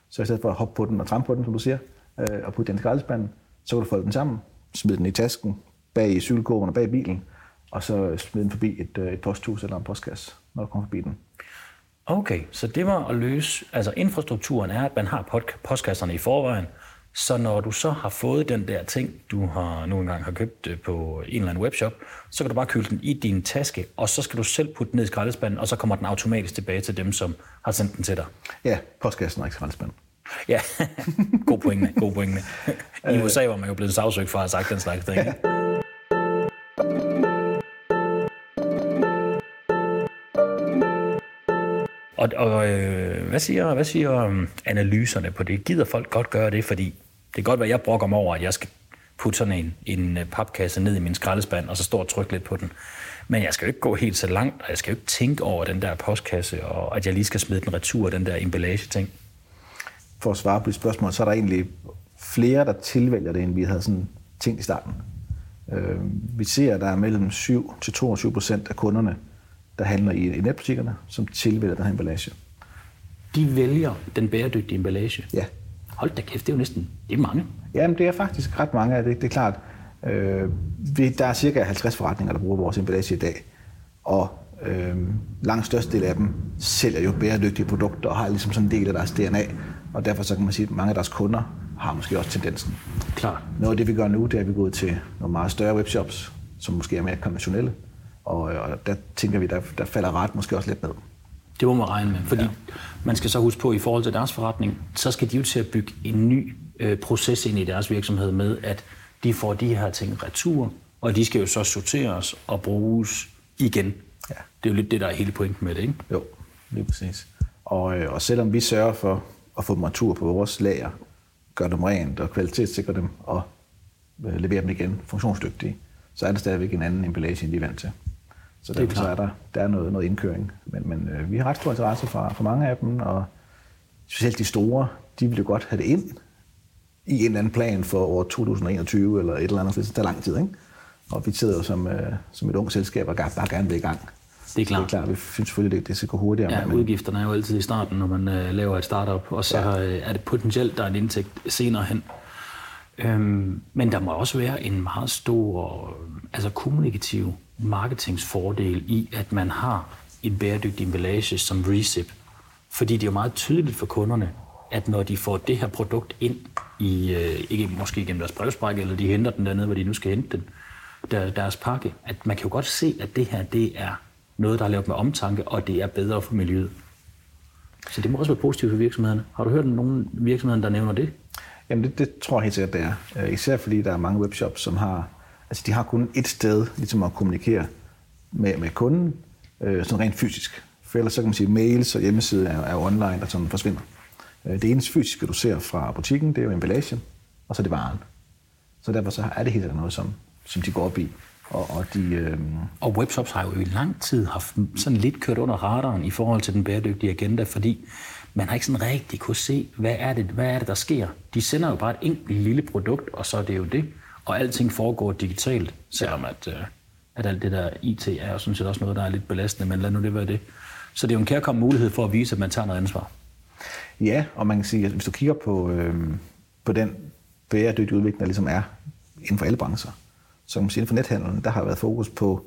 så i stedet for at hoppe på den og trampe på den, som du siger, øh, og putte den i skraldespanden, så kan du folde den sammen, smide den i tasken, bag i cykelkurven og bag bilen, og så øh, smide den forbi et, øh, et posthus eller en postkasse, når du kommer forbi den. Okay, så det var at løse, altså infrastrukturen er, at man har postkasserne i forvejen, så når du så har fået den der ting, du har nu engang har købt øh, på en eller anden webshop, så kan du bare køle den i din taske, og så skal du selv putte den ned i skraldespanden, og så kommer den automatisk tilbage til dem, som har sendt den til dig. Ja, postkassen og ikke skraldespanden. Ja, god pointe, god pointe. I USA var man jo blevet sagsøgt for at have sagt den slags ting. ikke? Og, og øh, hvad siger, hvad siger um, analyserne på det? Gider folk godt gøre det? Fordi det kan godt være, at jeg brokker mig over, at jeg skal putte sådan en, en øh, papkasse ned i min skraldespand, og så står og trykke lidt på den. Men jeg skal jo ikke gå helt så langt, og jeg skal jo ikke tænke over den der postkasse, og at jeg lige skal smide den retur, den der emballage-ting. For at svare på dit spørgsmål, så er der egentlig flere, der tilvælger det, end vi havde sådan tænkt i starten. Øh, vi ser, at der er mellem 7 til 22 procent af kunderne, der handler i, netbutikkerne, som tilvælger den her emballage. De vælger den bæredygtige emballage. Ja. Hold da kæft, det er jo næsten det er mange. Jamen, det er faktisk ret mange af det, det er klart. Øh, vi, der er cirka 50 forretninger, der bruger vores emballage i dag, og øh, langt størstedel af dem sælger jo bæredygtige produkter og har ligesom sådan en del af deres DNA, og derfor så kan man sige, at mange af deres kunder har måske også tendensen. Klart. Noget af det, vi gør nu, det er, at vi går ud til nogle meget større webshops, som måske er mere konventionelle, og, øh, og der tænker vi, der, der falder ret måske også lidt ned. Det må man regne med, fordi ja. man skal så huske på, at i forhold til deres forretning, så skal de jo til at bygge en ny øh, proces ind i deres virksomhed med, at de får de her ting retur, og de skal jo så sorteres og bruges igen. Ja. Det er jo lidt det, der er hele pointen med det, ikke? Jo, lige præcis. Og, øh, og selvom vi sørger for at få dem retur på vores lager, gør dem rent og kvalitetssikre dem og øh, levere dem igen funktionsdygtige, så er der stadigvæk en anden emballage, end de er vant til. Så Det er så er der, der er noget, noget indkøring. Men, men øh, vi har ret stor interesse fra, fra mange af dem, og specielt de store, de vil jo godt have det ind i en eller anden plan for år 2021 eller et eller andet, for det tager lang tid, ikke? Og vi sidder jo som, øh, som et ung selskab og bare gerne vil i gang. Det er klart. Det er klart, vi synes selvfølgelig, det, det skal gå hurtigere. Ja, men- udgifterne er jo altid i starten, når man øh, laver et startup, og så Ja. ja. er det potentielt, der er en indtægt senere hen. Øhm, men der må også være en meget stor øh, altså kommunikativ marketingsfordel i, at man har en bæredygtig emballage som recip. Fordi det er jo meget tydeligt for kunderne, at når de får det her produkt ind i, øh, ikke måske gennem deres brevsprække, eller de henter den dernede, hvor de nu skal hente den, der, deres pakke, at man kan jo godt se, at det her, det er noget, der er lavet med omtanke, og det er bedre for miljøet. Så det må også være positivt for virksomhederne. Har du hørt nogen virksomheder, der nævner det? Jamen det, det tror jeg helt sikkert, det er. Øh, især fordi der er mange webshops, som har, altså de har kun et sted ligesom at kommunikere med, med kunden, øh, sådan rent fysisk. For ellers så kan man sige, at mails og hjemmeside er, er online, der sådan forsvinder. Øh, det eneste fysiske, du ser fra butikken, det er jo emballagen, og så er det varen. Så derfor så er det helt noget, som, som de går op i. Og, og de, øh, Og webshops har jo i lang tid haft sådan lidt kørt under radaren i forhold til den bæredygtige agenda, fordi man har ikke sådan rigtig kunne se, hvad er det, hvad er det der sker. De sender jo bare et enkelt lille produkt, og så er det jo det. Og alting foregår digitalt, selvom at, øh, at alt det der IT er jo sådan set også noget, der er lidt belastende, men lad nu det være det. Så det er jo en kærkommen mulighed for at vise, at man tager noget ansvar. Ja, og man kan sige, at hvis du kigger på, øh, på den bæredygtige udvikling, der ligesom er inden for alle brancher, så kan man sige, inden for nethandlen, der har været fokus på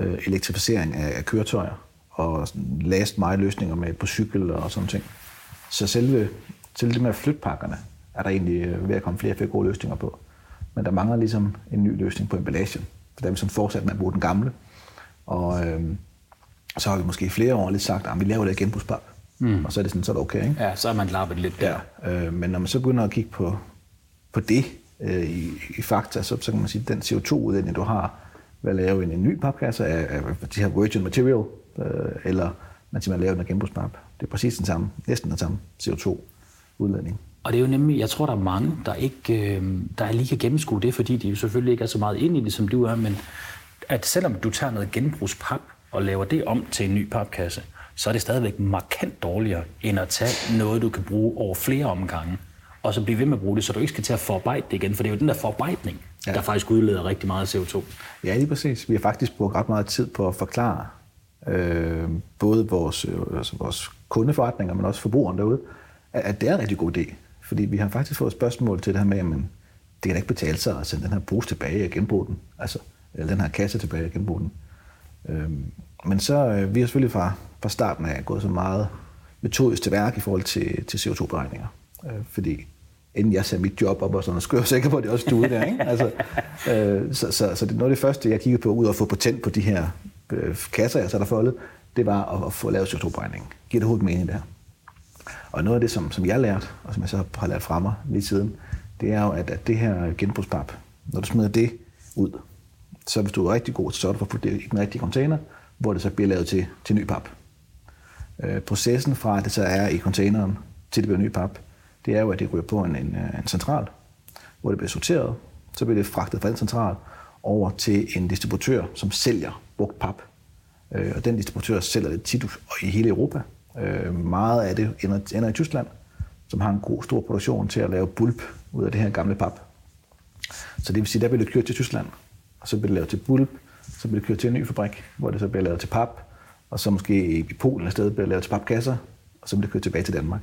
øh, elektrificering af, af køretøjer og last mile løsninger med på cykel og sådan ting. Så selve, selve det med flytpakkerne er der egentlig øh, ved at komme flere og flere gode løsninger på. Men der mangler ligesom en ny løsning på emballagen. For der er ligesom fortsat med at bruge den gamle. Og øh, så har vi måske i flere år lidt sagt, at vi laver det igen på mm. Og så er det sådan, så er det okay, ikke? Ja, så er man lappet lidt der. Ja, øh, men når man så begynder at kigge på, på det øh, i, i fakta, så, så kan man sige, at den CO2-udledning, du har ved at lave en, en ny papkasse af, af de her virgin material, øh, eller man simpelthen laver den af genbrugspap, det er præcis den samme, næsten den samme CO2-udledning. Og det er jo nemlig, jeg tror, der er mange, der ikke øh, der lige kan gennemskue det, fordi de jo selvfølgelig ikke er så meget ind i det, som du er, men at selvom du tager noget genbrugspap og laver det om til en ny papkasse, så er det stadigvæk markant dårligere, end at tage noget, du kan bruge over flere omgange, og så blive ved med at bruge det, så du ikke skal til at forarbejde det igen, for det er jo den der forarbejdning, ja. der faktisk udleder rigtig meget CO2. Ja, lige præcis. Vi har faktisk brugt ret meget tid på at forklare øh, både vores, øh, altså vores kundeforretninger, men også forbrugerne derude, at, at det er en rigtig god idé. Fordi vi har faktisk fået spørgsmål til det her med, at det kan da ikke betale sig at sende den her pose tilbage og genbruge den. Altså, eller den her kasse tilbage og genbruge den. Øhm, men så, øh, vi har selvfølgelig fra, fra starten af gået så meget metodisk til værk i forhold til, til CO2-beregninger. Øh, fordi inden jeg sagde mit job op og sådan, så skulle jeg sikker på, at det også stod der. Ikke? Altså, øh, så, så, så det er noget af det første, jeg kiggede på, ud at få patent på de her øh, kasser, jeg der foldet, det var at, at få lavet CO2-beregningen. Giver det overhovedet mening, det her? Og noget af det, som, som jeg har lært, og som jeg så har lært fra mig lige siden, det er jo, at, at det her genbrugspap, når du smider det ud, så hvis du er rigtig god, så sørger du for at putte det i den rigtige container, hvor det så bliver lavet til, til ny pap. Øh, processen fra, at det så er i containeren, til det bliver ny pap, det er jo, at det ryger på en, en, øh, en central, hvor det bliver sorteret, så bliver det fragtet fra den central over til en distributør, som sælger brugt pap. Øh, og den distributør sælger det tit i hele Europa. Øh, meget af det ender, ender i Tyskland, som har en god stor produktion til at lave bulb ud af det her gamle pap. Så det vil sige, der bliver det kørt til Tyskland, og så bliver det lavet til bulb, så bliver det kørt til en ny fabrik, hvor det så bliver lavet til pap, og så måske i Polen et sted bliver det lavet til papkasser, og så bliver det kørt tilbage til Danmark.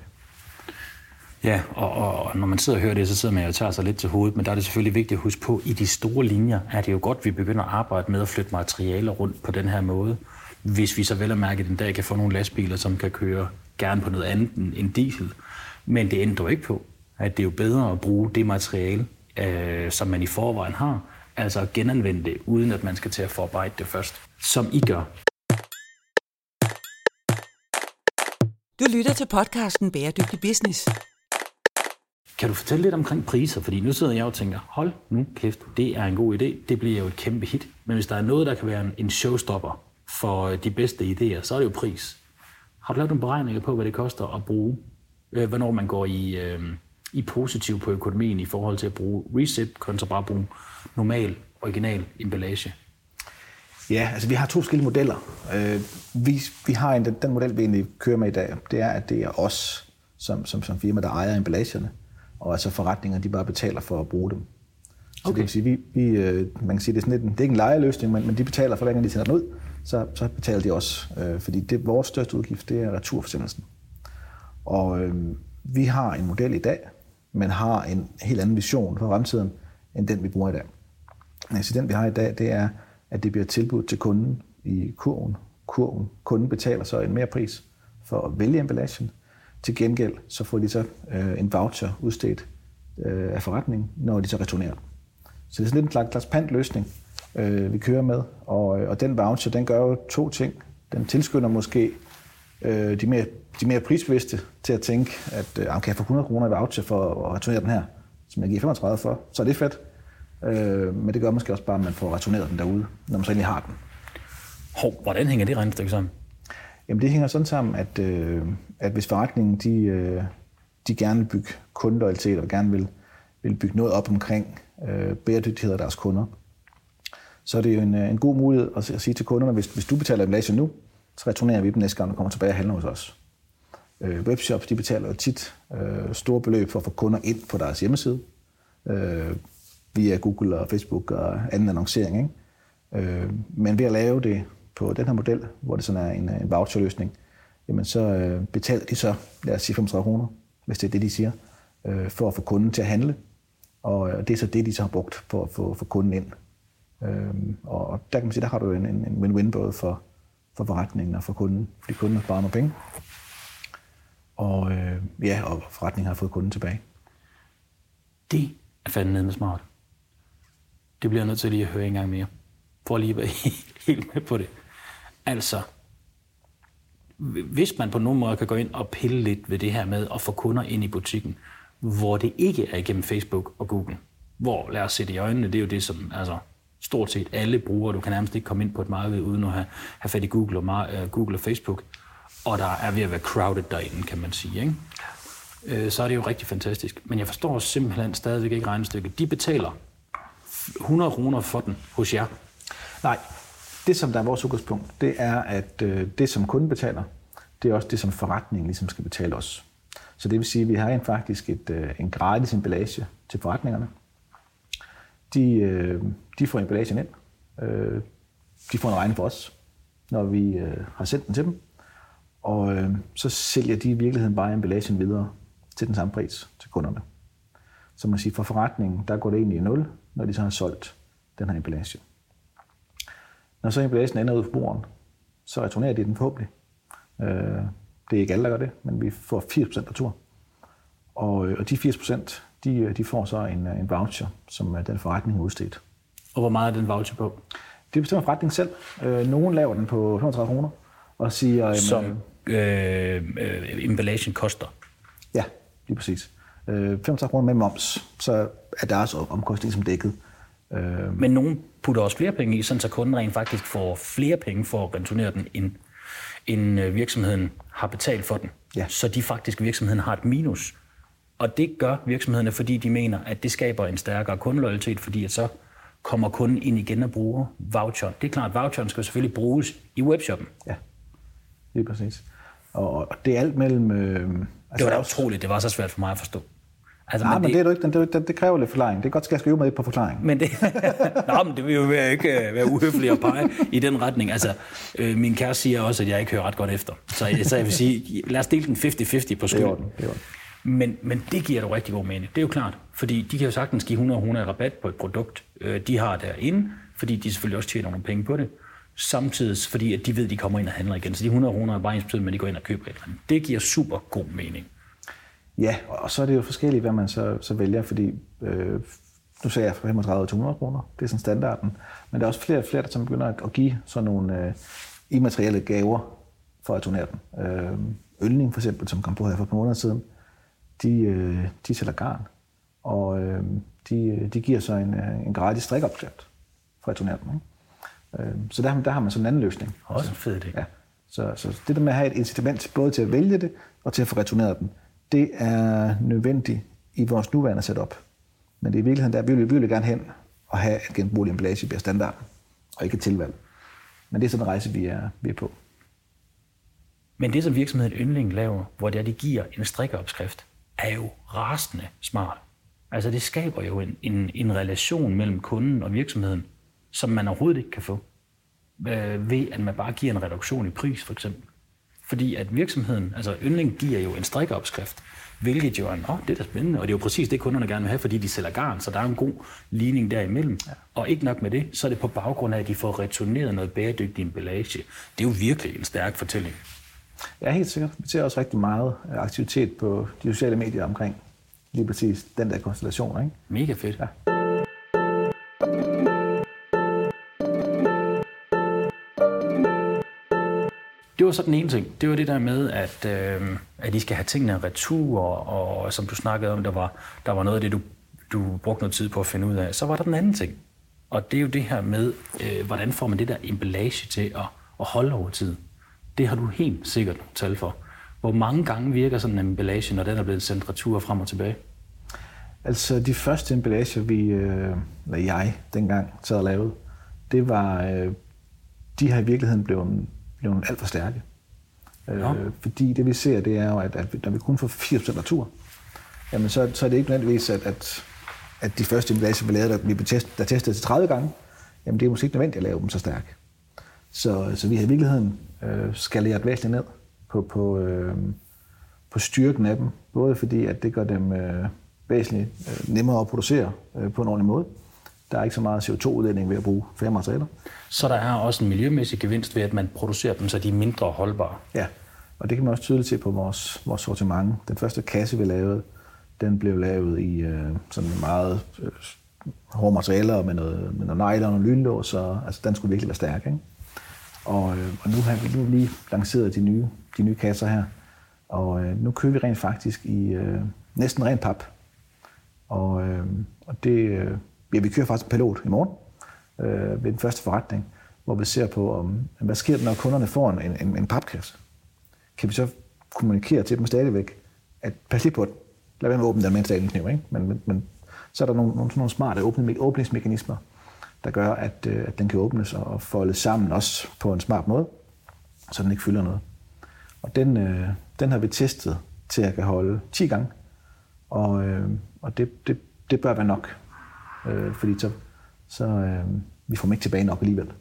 Ja, og, og når man sidder og hører det, så sidder man og tager sig lidt til hovedet, men der er det selvfølgelig vigtigt at huske på, at i de store linjer er det jo godt, at vi begynder at arbejde med at flytte materialer rundt på den her måde. Hvis vi så vel og mærke den dag kan få nogle lastbiler, som kan køre gerne på noget andet end diesel. Men det ændrer ikke på, at det er jo bedre at bruge det materiale, øh, som man i forvejen har, altså at genanvende det, uden at man skal til at forarbejde det først, som I gør. Du lytter til podcasten Bæredygtig Business. Kan du fortælle lidt omkring priser? Fordi nu sidder jeg og tænker, hold nu kæft, det er en god idé. Det bliver jo et kæmpe hit. Men hvis der er noget, der kan være en showstopper for de bedste idéer, så er det jo pris. Har du lavet nogle beregninger på, hvad det koster at bruge? Øh, hvornår man går i, øh, i positiv på økonomien i forhold til at bruge reset kontra bare bruge normal, original emballage? Ja, altså vi har to forskellige modeller. Øh, vi, vi har en, den model, vi egentlig kører med i dag, det er, at det er os som, som, som firma, der ejer emballagerne og altså forretninger, de bare betaler for at bruge dem. Så okay. det vil sige, vi, vi, øh, man kan sige, det er, sådan lidt, det er ikke en lejeløsning, men, men de betaler for, hver gang de sender den ud, så, så betaler de også. Øh, fordi det, vores største udgift, det er returforsendelsen. Og øh, vi har en model i dag, men har en helt anden vision for fremtiden, end den vi bruger i dag. Altså den vi har i dag, det er, at det bliver tilbudt til kunden i kurven. kurven. Kunden betaler så en mere pris for at vælge emballagen, til gengæld så får de så øh, en voucher udstedt øh, af forretningen, når de så returnerer Så det er sådan lidt en slags, slags pantløsning, øh, vi kører med. Og, og den voucher, den gør jo to ting. Den tilskynder måske øh, de, mere, de mere prisbevidste til at tænke, at øh, kan jeg få 100 kroner i voucher for at returnere den her, som jeg giver 35 for, så er det fedt. Øh, men det gør måske også bare, at man får returneret den derude, når man så egentlig har den. Hov, hvordan hænger det regnestykke sammen? Jamen det hænger sådan sammen, at, øh, at hvis forretningen de, øh, de gerne vil bygge kundeloyalitet og gerne vil, vil bygge noget op omkring øh, bæredygtighed af deres kunder, så er det jo en, øh, en god mulighed at, at sige til kunderne, hvis, hvis du betaler emballage nu, så returnerer vi dem næste gang, du kommer tilbage og handler hos os. Øh, webshops de betaler jo tit øh, store beløb for at få kunder ind på deres hjemmeside, øh, via Google og Facebook og anden annoncering. Ikke? Øh, men ved at lave det på den her model, hvor det sådan er en, en voucherløsning, jamen så øh, betaler de så, lad os sige 35 kroner, hvis det er det, de siger, øh, for at få kunden til at handle. Og øh, det er så det, de så har brugt for at få, få kunden ind. Øh, og der kan man sige, der har du en, en win-win både for, for forretningen og for kunden, fordi kunden har sparet nogle penge. Og øh, ja, og forretningen har fået kunden tilbage. Det er fandme med smart. Det bliver jeg nødt til lige at høre en gang mere. For lige at være helt med på det. Altså, hvis man på nogen måde kan gå ind og pille lidt ved det her med at få kunder ind i butikken, hvor det ikke er igennem Facebook og Google, hvor, lad os se det i øjnene, det er jo det, som altså, stort set alle brugere. Du kan nærmest ikke komme ind på et marked uden at have, have fat i Google og, uh, Google og Facebook. Og der er ved at være crowded derinde, kan man sige. Ikke? Øh, så er det jo rigtig fantastisk. Men jeg forstår simpelthen stadigvæk ikke regnestykket. De betaler 100 kroner for den hos jer. Nej, det som der er vores udgangspunkt, det er, at øh, det som kunden betaler, det er også det, som forretningen ligesom skal betale os. Så det vil sige, at vi har en faktisk et, øh, en gratis emballage til forretningerne. De, øh, de får emballagen ind. Øh, de får en regning for os, når vi øh, har sendt den til dem. Og så sælger de i virkeligheden bare emballagen videre til den samme pris til kunderne. Så man siger, for forretningen, der går det egentlig i nul, når de så har solgt den her emballage. Når så emballagen ender ud på bordet, så returnerer de den forhåbentlig. Det er ikke alle, der gør det, men vi får 80% retur. Og, og de 80%, de, øh, de får så en, en voucher, som den forretning har udstedt. Og hvor meget er den voucher på? Det bestemmer forretningen selv. Nogen laver den på 35 kroner og siger... Som øh, øh, emballagen koster? Ja, lige præcis. Øh, 35 kroner med moms, så er deres omkostning som dækket. Øh, Men nogen putter også flere penge i, sådan så kunden rent faktisk får flere penge for at returnere den, end, end øh, virksomheden har betalt for den. Ja. Så de faktisk virksomheden har et minus. Og det gør virksomhederne, fordi de mener, at det skaber en stærkere kundeloyalitet, fordi at så kommer kunden ind igen og bruger voucher. Det er klart, at voucheren skal selvfølgelig bruges i webshoppen. Ja, lige præcis. Og, det er alt mellem... Øh, altså det var da utroligt, det var så svært for mig at forstå. Altså, Nej, men, det, men det, er du ikke, det, det, det kræver lidt forklaring. Det er godt, skal jeg skrive mig på forklaring. Men det, Nå, men det vil jo være, ikke øh, være uhøfligt at pege i den retning. Altså, øh, min kæreste siger også, at jeg ikke hører ret godt efter. Så, så jeg vil sige, lad os dele den 50-50 på skylden. Det er det er men, men det giver jo rigtig god mening. Det er jo klart, fordi de kan jo sagtens give 100 100 rabat på et produkt, øh, de har derinde, fordi de selvfølgelig også tjener nogle penge på det samtidig fordi at de ved, at de kommer ind og handler igen. Så de 100 kroner er bare ens betydning, at de går ind og køber et eller andet. Det giver super god mening. Ja, og så er det jo forskelligt, hvad man så, så vælger, fordi øh, nu sagde jeg fra 35 til 100 kroner, det er sådan standarden, men der er også flere og flere, der begynder at give sådan nogle øh, immaterielle gaver for at turnere den. Øh, Ølning for eksempel, som kom på her for et par måneder siden, de, øh, de sælger garn, og øh, de, de giver så en, øh, en gratis strikopskrift. Ikke? Øh, så der, der har man sådan en anden løsning. Også en fed idé. Ja. Så, så det der med at have et incitament både til at vælge det og til at få returneret den, det er nødvendigt i vores nuværende setup. Men det er i virkeligheden, der vi vil, vi vil gerne hen og have, at genbrugelig emballage bliver standarden, og ikke et tilvalg. Men det er sådan en rejse, vi er, vi er på. Men det, som virksomheden Yndling laver, hvor det er, de giver en strikkeopskrift, er jo rasende smart. Altså det skaber jo en, en, en relation mellem kunden og virksomheden, som man overhovedet ikke kan få øh, ved, at man bare giver en reduktion i pris, for eksempel. Fordi at virksomheden, altså Yndling giver jo en strikkeopskrift, hvilket jo er, oh, det er da spændende, og det er jo præcis det, kunderne gerne vil have, fordi de sælger garn, så der er en god ligning derimellem. Ja. Og ikke nok med det, så er det på baggrund af, at de får returneret noget bæredygtig emballage. Det er jo virkelig en stærk fortælling. Ja, helt sikkert. Vi ser også rigtig meget aktivitet på de sociale medier omkring lige præcis den der konstellation. Ikke? Mega fedt. Ja. Det var så den ene ting. Det var det der med, at, øh, at I skal have tingene retur, og, og som du snakkede om, der var, der var noget af det, du, du brugte noget tid på at finde ud af. Så var der den anden ting. Og det er jo det her med, øh, hvordan får man det der emballage til at, at holde over tid. Det har du helt sikkert tal for. Hvor mange gange virker sådan en emballage, når den er blevet sendt retur frem og tilbage? Altså de første emballager, vi, øh, eller jeg dengang sad og lavede, det var, øh, de har i virkeligheden blevet blevet alt for stærke. Ja. Øh, fordi det vi ser, det er jo, at, at når vi kun får 80% retur, jamen så, så er det ikke nødvendigvis, at, at, at de første emballager, vi lavede, der, vi test, der testede til 30 gange, jamen det er måske ikke nødvendigt at lave dem så stærke. Så, så vi har i virkeligheden øh, skaleret væsentligt ned på, på, øh, på styrken af dem. Både fordi, at det gør dem øh, væsentligt øh, nemmere at producere øh, på en ordentlig måde, der er ikke så meget CO2-udledning ved at bruge færre materialer. Så der er også en miljømæssig gevinst ved, at man producerer dem, så de er mindre holdbare? Ja, og det kan man også tydeligt se på vores, vores sortiment. Den første kasse, vi lavede, den blev lavet i øh, sådan meget øh, hårde materialer med noget, med noget nylon og lynlås, så altså, den skulle virkelig være stærk. Ikke? Og, øh, og nu har vi nu lige lanceret de nye, de nye kasser her, og øh, nu kører vi rent faktisk i øh, næsten ren pap. Og, øh, og det, øh, Ja, vi kører faktisk en pilot i morgen øh, ved den første forretning, hvor vi ser på, om, hvad sker der, når kunderne får en, en, en papkasse? Kan vi så kommunikere til dem stadigvæk, at pas lige på den. Lad være med at åbne den med en kniv, ikke? Men, men, men, så er der nogle, nogle, nogle smarte åbningsmekanismer, der gør, at, øh, at den kan åbnes og foldes sammen også på en smart måde, så den ikke fylder noget. Og den, øh, den har vi testet til at kan holde 10 gange, og, øh, og det, det, det bør være nok, øh, fordi så, så øh, vi får dem ikke tilbage nok alligevel.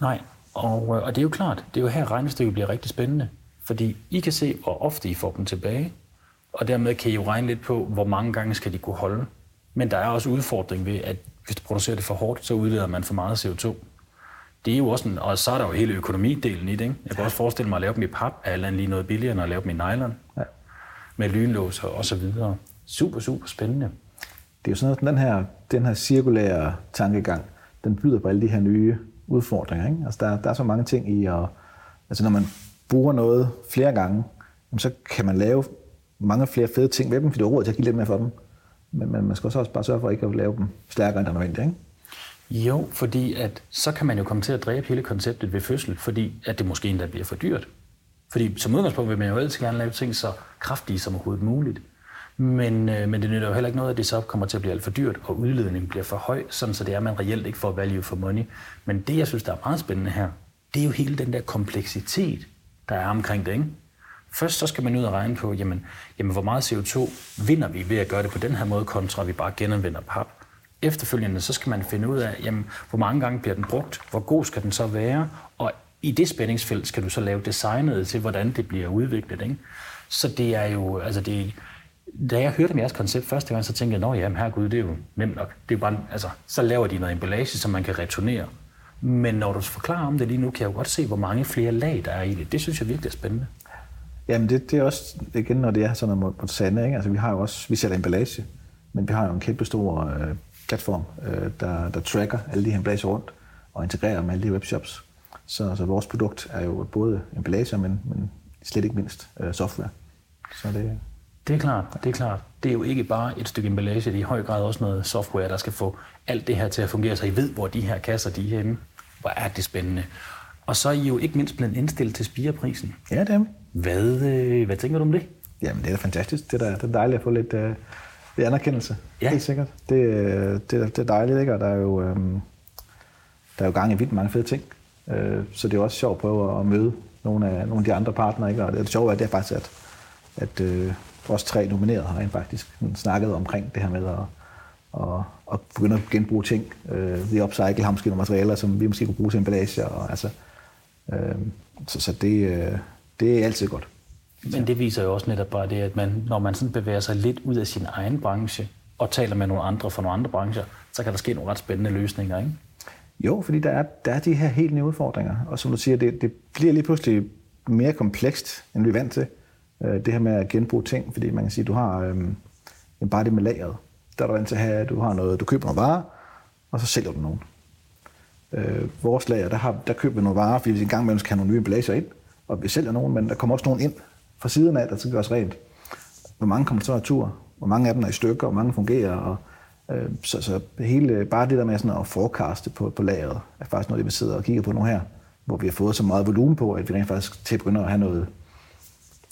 Nej, og, øh, og det er jo klart, det er jo her regnestykket bliver rigtig spændende, fordi I kan se, hvor ofte I får dem tilbage, og dermed kan I jo regne lidt på, hvor mange gange skal de kunne holde. Men der er også udfordring ved, at hvis du producerer det for hårdt, så udleder man for meget CO2. Det er jo også en, og så er der jo hele økonomidelen i det. Ikke? Jeg kan også forestille mig at lave dem i pap, er alt lige noget billigere, end at lave dem i nylon. Ja. Med lynlåser og så videre. Super, super spændende. Det er jo sådan noget, den her, den her cirkulære tankegang, den byder på alle de her nye udfordringer. Ikke? Altså der, der er så mange ting i, at, altså når man bruger noget flere gange, så kan man lave mange flere fede ting med dem, fordi du har råd til at give lidt mere for dem. Men, men man skal også bare sørge for ikke at lave dem stærkere, end nødvendigt. Ikke? Jo, fordi at så kan man jo komme til at dræbe hele konceptet ved fødsel, fordi at det måske endda bliver for dyrt. Fordi som udgangspunkt vil man jo altid gerne lave ting så kraftige som overhovedet muligt. Men, øh, men det nytter jo heller ikke noget, at det så kommer til at blive alt for dyrt, og udledningen bliver for høj, sådan så det er, at man reelt ikke får value for money. Men det, jeg synes, der er meget spændende her, det er jo hele den der kompleksitet, der er omkring det. Ikke? Først så skal man ud og regne på, jamen, jamen, hvor meget CO2 vinder vi ved at gøre det på den her måde, kontra at vi bare genanvender pap. Efterfølgende så skal man finde ud af, jamen, hvor mange gange bliver den brugt, hvor god skal den så være, og i det spændingsfelt skal du så lave designet til, hvordan det bliver udviklet. Ikke? Så det er jo, altså det, da jeg hørte om jeres koncept første gang, så tænkte jeg, nå her herregud, det er jo nemt nok. Det er bare, altså, så laver de noget emballage, som man kan returnere. Men når du forklarer om det lige nu, kan jeg jo godt se, hvor mange flere lag der er i det. Det synes jeg virkelig er spændende. Jamen det, det er også, igen når det er sådan noget på sande, ikke? Altså vi har jo også, vi sætter emballage, men vi har jo en kæmpe stor øh, platform, øh, der, der tracker alle de her emballager rundt og integrerer med alle de webshops. Så, så vores produkt er jo både emballage, men, men slet ikke mindst øh, software. Så det, Det er klart, det er klart. Det er jo ikke bare et stykke emballage, det er i høj grad også noget software, der skal få alt det her til at fungere, så I ved, hvor de her kasser de er henne. Hvor er det spændende. Og så er I jo ikke mindst blevet indstillet til spireprisen. ja, det er. Hvad, øh, hvad tænker du om det? Jamen, det er da fantastisk. Det er, da, det er dejligt at få lidt, øh, lidt anerkendelse. Ja. Helt sikkert. Det, øh, det, er- det er dejligt, ikke? Og der er jo, øh, der er jo gang i vildt mange fede ting. Øh, så det er jo også sjovt at prøve at møde nogle af, nogle af de andre partnere. Ikke? Og det sjove er, det er faktisk, at, at øh, os tre nominerede har faktisk snakket omkring det her med at, at, at begynde at genbruge ting. Øh, vi upcycle hamskende materialer, som vi måske kunne bruge til emballage. Og, altså, øh, så så det, øh, det er altid godt. Men det viser jo også netop bare det, at man, når man sådan bevæger sig lidt ud af sin egen branche, og taler med nogle andre fra nogle andre brancher, så kan der ske nogle ret spændende løsninger, ikke? Jo, fordi der er, der er de her helt nye udfordringer. Og som du siger, det, det bliver lige pludselig mere komplekst, end vi er vant til. Øh, Det her med at genbruge ting, fordi man kan sige, du har øhm, bare det med lageret. Der er du vant til at have, du har noget, du køber nogle varer, og så sælger du nogen. Øh, vores lager, der, har, der køber vi nogle varer, fordi vi engang imellem skal have nogle nye emballager ind, og vi sælger nogen, men der kommer også nogen ind fra siden af, der skal gøres rent. Hvor mange kommer så retur? Hvor mange af dem er i stykker? Hvor mange fungerer? Og, øh, så, så hele, bare det der med sådan at forecaste på, på lageret, er faktisk noget, vi sidder og kigger på nu her, hvor vi har fået så meget volumen på, at vi rent faktisk til at begynde at have noget,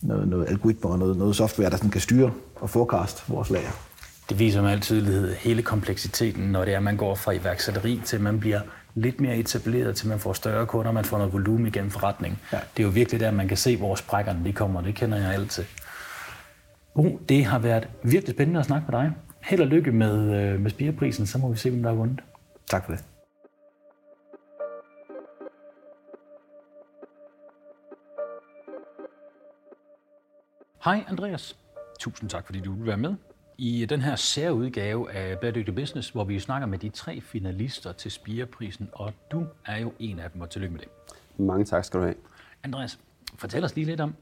noget, noget algoritmer og noget, noget software, der sådan kan styre og forecast vores lager. Det viser med al tydelighed hele kompleksiteten, når det er, at man går fra iværksætteri til, at man bliver lidt mere etableret, til man får større kunder, man får noget volumen igennem forretning. Ja. Det er jo virkelig der, man kan se, hvor sprækkerne de kommer. Det kender jeg alt til. Uh, det har været virkelig spændende at snakke med dig. Held og lykke med, øh, med spireprisen, så må vi se, hvem der har vundet. Tak for det. Hej Andreas. Tusind tak, fordi du vil være med i den her særudgave af Bæredygtig Business, hvor vi snakker med de tre finalister til Spireprisen, og du er jo en af dem, og tillykke med det. Mange tak skal du have. Andreas, fortæl os lige lidt om,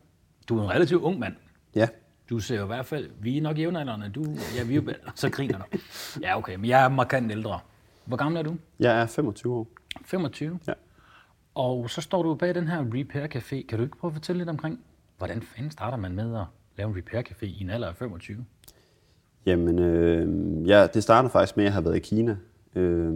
du er en relativt ung mand. Ja, Du ser jo i hvert fald, vi er nok jævnaldrende, du, ja, vi er jo, så griner du. Ja, okay, men jeg er markant ældre. Hvor gammel er du? jeg er 25 år. 25. Ja. Og så står du bag den her Repair Café. Kan du ikke prøve at fortælle lidt omkring, hvordan fanden starter man med at lave en Repair Café i en alder af 25? Jamen, øh, ja, det starter faktisk med, at jeg har været i Kina. Øh,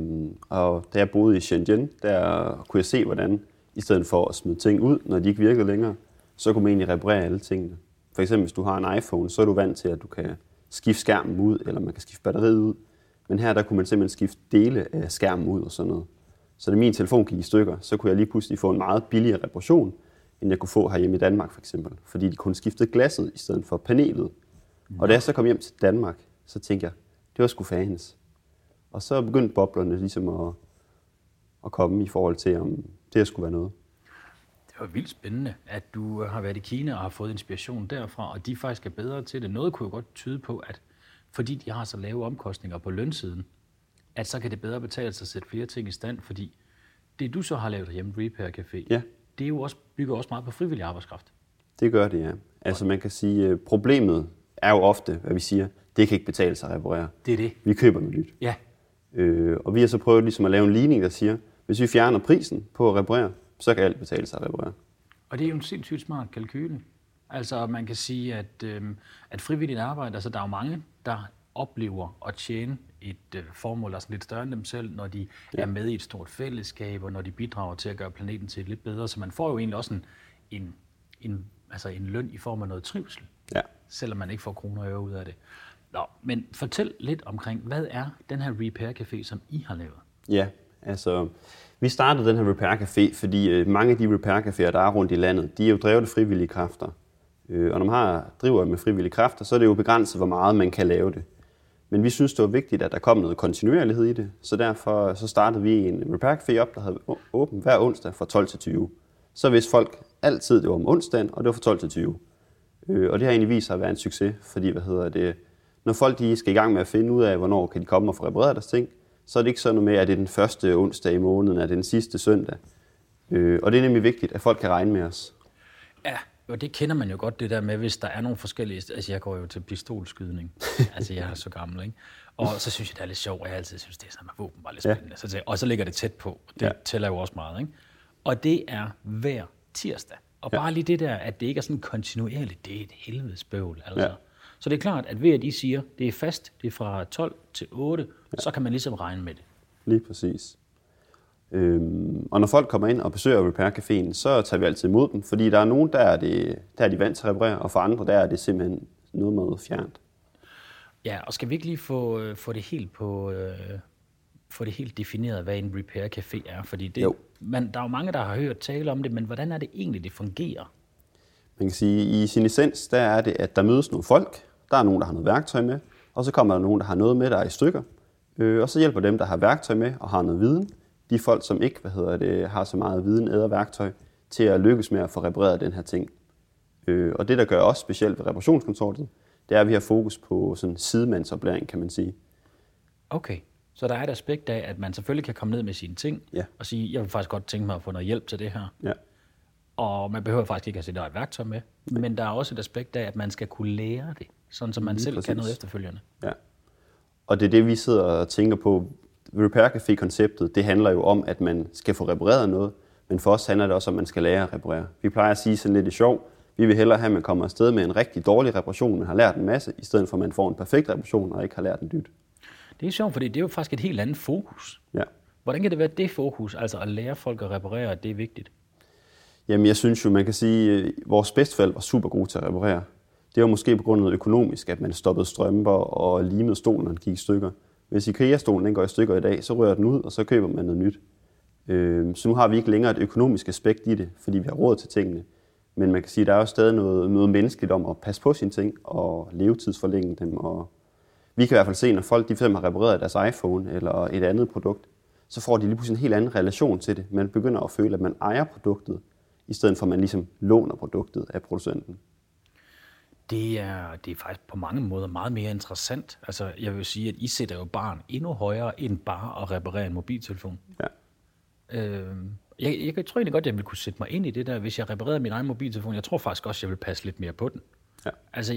og da jeg boede i Shenzhen, der kunne jeg se, hvordan i stedet for at smide ting ud, når de ikke virkede længere, så kunne man egentlig reparere alle tingene. For eksempel, hvis du har en iPhone, så er du vant til, at du kan skifte skærmen ud, eller man kan skifte batteriet ud. Men her der kunne man simpelthen skifte dele af skærmen ud og sådan noget. Så da min telefon gik i stykker, så kunne jeg lige pludselig få en meget billigere reparation, end jeg kunne få herhjemme i Danmark for eksempel. Fordi de kunne skifte glasset i stedet for panelet. Og da jeg så kom hjem til Danmark, så tænkte jeg, det var sgu fans. Og så begyndte boblerne ligesom at, at komme i forhold til, om det skulle være noget. Det var vildt spændende, at du har været i Kina og har fået inspiration derfra, og de faktisk er bedre til det. Noget kunne jo godt tyde på, at fordi de har så lave omkostninger på lønsiden, at så kan det bedre betale sig at sætte flere ting i stand, fordi det du så har lavet hjemme, Repair Café, Ja. det er jo også, bygger også meget på frivillig arbejdskraft. Det gør det, ja. Altså man kan sige, at problemet er jo ofte, hvad vi siger, det kan ikke betale sig at reparere. Det er det. Vi køber noget nyt. Ja, Øh, og vi har så prøvet ligesom at lave en ligning, der siger, hvis vi fjerner prisen på at reparere, så kan alt betale sig at reparere. og det er jo en sindssygt smart kalkyle. Altså man kan sige, at, øh, at frivilligt arbejde, altså der er jo mange, der oplever at tjene et øh, formål, der er sådan lidt større end dem selv, når de ja. er med i et stort fællesskab, og når de bidrager til at gøre planeten til et lidt bedre. Så man får jo egentlig også en, en, en, altså en løn i form af noget trivsel, Ja selvom man ikke får kroner og øre ud af det. Nå, men fortæl lidt omkring, hvad er den her Repair Café, som I har lavet? Ja, altså vi startede den her Repair Café, fordi øh, mange af de Repair Caféer, der er rundt i landet, de er jo drevet af frivillige kræfter. Øh, og når man har, driver med frivillige kræfter, så er det jo begrænset, hvor meget man kan lave det. Men vi synes, det var vigtigt, at der kom noget kontinuerlighed i det, så derfor så startede vi en Repair Café op, der havde åben åbent hver onsdag fra 12 til 20. Så vidste folk altid, det var om onsdagen, og det var fra 12 til 20. Øh, og det har egentlig vist sig at være en succes, fordi hvad hedder det, når folk de skal i gang med at finde ud af, hvornår kan de komme og få repareret deres ting, så er det ikke sådan noget med, at det er den første onsdag i måneden, at det er den sidste søndag. Øh, og det er nemlig vigtigt, at folk kan regne med os. Ja, og det kender man jo godt, det der med, hvis der er nogle forskellige... Altså, jeg går jo til pistolskydning. altså, jeg er så gammel, ikke? Og så synes jeg, det er lidt sjovt, og jeg altid synes, det er sådan med våben var lidt Ja. spændende. Så det, og så ligger det tæt på. Det Ja. ja. tæller jo også meget, ikke? Og det er hver tirsdag. Og Ja. bare lige det der, at det ikke er sådan kontinuerligt, det er et helvedes bøvl, altså. Ja. Så det er klart, at ved at I siger, det er fast, det er fra 12 til 8, ja. så kan man ligesom regne med det. Lige præcis. Øhm, og når folk kommer ind og besøger Repair Caféen, så tager vi altid imod dem, fordi der er nogen, der er, det, der er de vant til at reparere, og for andre, der er det simpelthen noget med fjernt. Ja, og skal vi ikke lige få, øh, få det helt på øh, få det helt defineret, hvad en repair café er? Fordi det, Jo. man, der er jo mange, der har hørt tale om det, men hvordan er det egentlig, det fungerer? Man kan sige, at i sin essens, der er det, at der mødes nogle folk, der er nogen, der har noget værktøj med, og så kommer der nogen, der har noget med, der er i stykker, øh, og så hjælper dem, der har værktøj med og har noget viden, de folk, som ikke hvad hedder det, har så meget viden eller værktøj, til at lykkes med at få repareret den her ting. Øh, og det, der gør os specielt ved reparationskontoret, det er, at vi har fokus på sådan sidemandsoplæring, kan man sige. Okay, så der er et aspekt af, at man selvfølgelig kan komme ned med sine ting Ja. og sige, jeg vil faktisk godt tænke mig at få noget hjælp til det her. Ja. Og man behøver faktisk ikke at sætte et værktøj med, men der er også et aspekt af, at man skal kunne lære det, sådan så man Lige selv præcis. kan noget efterfølgende. Ja. Og det er det, vi sidder og tænker på. Repair Café-konceptet, det handler jo om, at man skal få repareret noget, men for os handler det også om, at man skal lære at reparere. Vi plejer at sige sådan lidt i sjov, vi vil hellere have, at man kommer afsted med en rigtig dårlig reparation, men har lært en masse, i stedet for at man får en perfekt reparation og ikke har lært en dyt. Det er sjovt, fordi det er jo faktisk et helt andet fokus. Ja. Hvordan kan det være det fokus, altså at lære folk at reparere, at det er vigtigt? Jamen, jeg synes jo, man kan sige, at vores bedstefald var super gode til at reparere. Det var måske på grund af noget økonomisk, at man stoppede strømper og limede stolen, når den gik i stykker. Hvis IKEA-stolen den går i stykker i dag, så rører den ud, og så køber man noget nyt. Øh, Så nu har vi ikke længere et økonomisk aspekt i det, fordi vi har råd til tingene. Men man kan sige, at der er jo stadig noget, noget menneskeligt om at passe på sine ting og levetidsforlænge dem. Og vi kan i hvert fald se, når folk de har repareret deres iPhone eller et andet produkt, så får de lige pludselig en helt anden relation til det. Man begynder at føle, at man ejer produktet, i stedet for at man ligesom låner produktet af producenten. Det er, det er faktisk på mange måder meget mere interessant. Altså, jeg vil sige, at I sætter jo barn endnu højere end bare at reparere en mobiltelefon. Ja. Øh, jeg, jeg, jeg tror egentlig godt, at jeg ville kunne sætte mig ind i det der, hvis jeg reparerede min egen mobiltelefon. Jeg tror faktisk også, at jeg vil passe lidt mere på den. Ja. Altså,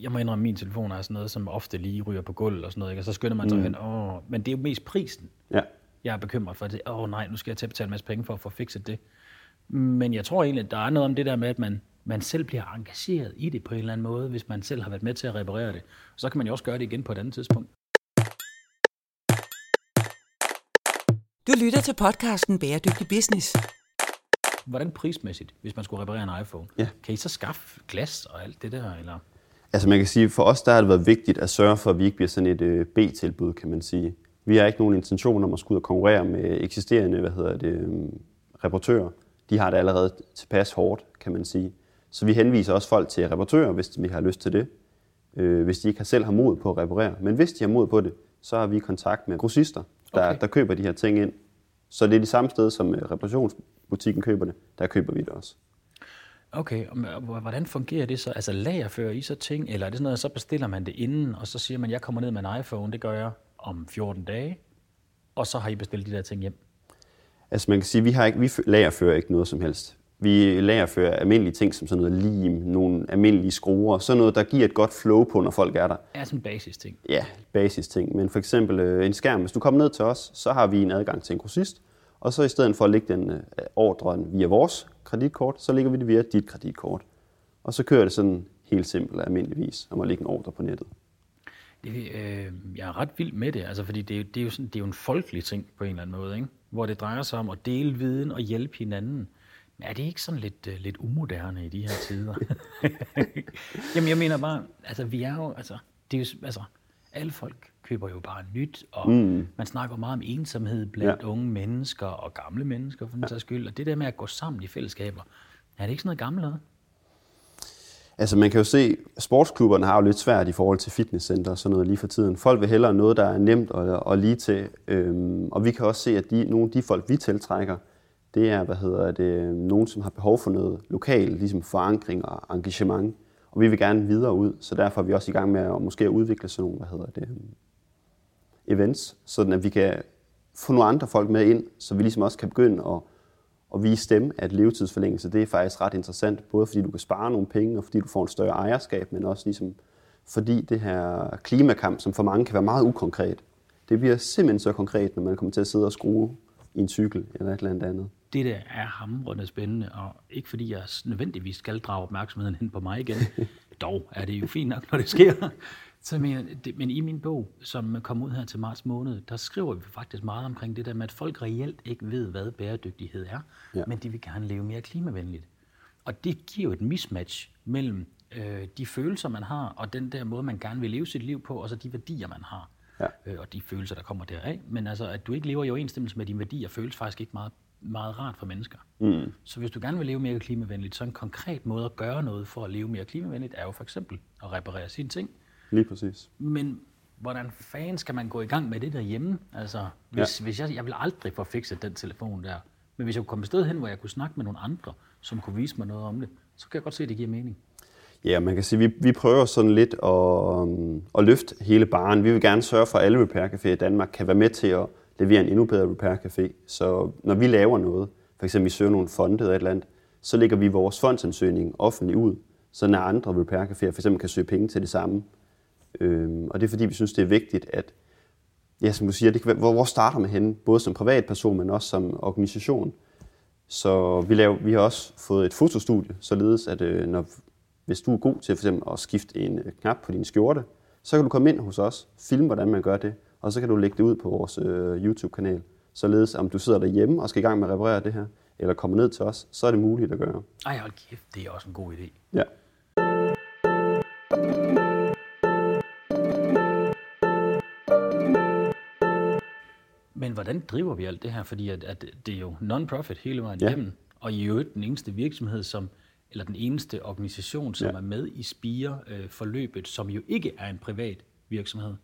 jeg, må indrømme, at min telefon er sådan noget, som ofte lige ryger på gulvet og sådan noget. Ikke? Og så skynder man sig mm. hen. Åh, men det er jo mest prisen, Ja. jeg er bekymret for. Det. Åh nej, nu skal jeg til at betale en masse penge for at få fikset det. Men jeg tror egentlig, at der er noget om det der med, at man, man selv bliver engageret i det på en eller anden måde, hvis man selv har været med til at reparere det. Så kan man jo også gøre det igen på et andet tidspunkt. Du lytter til podcasten Bæredygtig Business. Hvordan prismæssigt, hvis man skulle reparere en iPhone? Ja. Kan I så skaffe glas og alt det der? Eller? Altså man kan sige, for os der har det været vigtigt at sørge for, at vi ikke bliver sådan et øh, B-tilbud, kan man sige. Vi har ikke nogen intention om at skulle ud og konkurrere med eksisterende hvad hedder det, øh, reportører. De har det allerede tilpas hårdt, kan man sige. Så vi henviser også folk til reparatører, hvis vi har lyst til det. Øh, hvis de ikke selv har mod på at reparere. Men hvis de har mod på det, så har vi kontakt med grossister, der, Okay. der køber de her ting ind. Så det er de samme sted, som øh, reparationsbutikken køber det. Der køber vi det også. Okay, og hvordan fungerer det så? Altså lagerfører I så ting, eller er det sådan noget, så bestiller man det inden, og så siger man, jeg kommer ned med en iPhone, det gør jeg om 14 dage, og så har I bestilt de der ting hjem? Altså man kan sige, vi, har ikke, vi lagerfører ikke noget som helst. Vi lagerfører almindelige ting som sådan noget lim, nogle almindelige skruer, sådan noget, der giver et godt flow på, når folk er der. Er sådan basis ting. Ja, basis ting. Men for eksempel øh, en skærm, hvis du kommer ned til os, så har vi en adgang til en grossist, og så i stedet for at lægge den øh, ordren via vores kreditkort, så lægger vi det via dit kreditkort. Og så kører det sådan helt simpelt og almindeligvis om at lægge en ordre på nettet. Det, øh, jeg er ret vild med det, altså, fordi det, det, er jo sådan, det er jo en folkelig ting på en eller anden måde, ikke? hvor det drejer sig om at dele viden og hjælpe hinanden. Men er det ikke sådan lidt, uh, lidt umoderne i de her tider? Jamen jeg mener bare, altså vi er jo, altså, det er jo, altså alle folk køber jo bare nyt, og mm. man snakker meget om ensomhed blandt Ja. ja. unge mennesker og gamle mennesker for den sags skyld. Og det der med at gå sammen i fællesskaber, er det ikke sådan noget gammelt noget? Altså man kan jo se, at sportsklubberne har jo lidt svært i forhold til fitnesscenter og sådan noget lige for tiden. Folk vil hellere noget, der er nemt og, og lige til. Øhm, og vi kan også se, at de, nogle af de folk, vi tiltrækker, det er, hvad hedder det, nogen, som har behov for noget lokal ligesom forankring og engagement. Og vi vil gerne videre ud, så derfor er vi også i gang med at måske udvikle sådan nogle, hvad hedder det, øhm, events, sådan at vi kan få nogle andre folk med ind, så vi ligesom også kan begynde at, at vise dem, at levetidsforlængelse, det er faktisk ret interessant, både fordi du kan spare nogle penge, og fordi du får en større ejerskab, men også ligesom fordi det her klimakamp, som for mange kan være meget ukonkret, det bliver simpelthen så konkret, når man kommer til at sidde og skrue i en cykel eller et eller andet andet det der er hamrende spændende, og ikke fordi jeg nødvendigvis skal drage opmærksomheden hen på mig igen. Dog er det jo fint nok, når det sker. Så mener, det, men i min bog, som kom ud her til marts måned, der skriver vi faktisk meget omkring det der med, at folk reelt ikke ved, hvad bæredygtighed er, ja. men de vil gerne leve mere klimavenligt. Og det giver jo et mismatch mellem øh, de følelser, man har, og den der måde, man gerne vil leve sit liv på, og så de værdier, man har. Ja. Øh, og de følelser, der kommer deraf. Men altså, at du ikke lever i overensstemmelse med dine værdier, føles faktisk ikke meget, meget rart for mennesker. Mm. Så hvis du gerne vil leve mere klimavenligt, så en konkret måde at gøre noget for at leve mere klimavenligt, er jo for eksempel at reparere sine ting. Lige præcis. Men hvordan fanden skal man gå i gang med det derhjemme? Altså, hvis, ja. hvis jeg, jeg vil aldrig få fikset den telefon der. Men hvis jeg kunne komme et sted hen, hvor jeg kunne snakke med nogle andre, som kunne vise mig noget om det, så kan jeg godt se, at det giver mening. Ja, man kan sige, vi, vi prøver sådan lidt at, um, at løfte hele baren. Vi vil gerne sørge for, at alle repair i Danmark kan være med til at levere en endnu bedre repair café. Så når vi laver noget, for eksempel vi søger nogle fonde eller et eller andet, så lægger vi vores fondsansøgning offentligt ud, så når andre repair caféer for eksempel kan søge penge til det samme. Øhm, og det er fordi, vi synes, det er vigtigt, at ja, som du siger, det kan være, hvor, hvor starter man henne, både som privatperson, men også som organisation. Så vi, laver, vi har også fået et fotostudie, således at øh, når, hvis du er god til for eksempel at skifte en knap på din skjorte, så kan du komme ind hos os, filme, hvordan man gør det, og så kan du lægge det ud på vores øh, YouTube-kanal. Således om du sidder derhjemme og skal i gang med at reparere det her, eller kommer ned til os, så er det muligt at gøre. Ej, hold kæft, det er også en god idé. Ja. Men hvordan driver vi alt det her? Fordi at, at det er jo non-profit hele vejen Ja. igennem, og I jo ikke den eneste virksomhed, som, eller den eneste organisation, som Ja. er med i Spire-forløbet, som jo ikke er en privat virksomhed.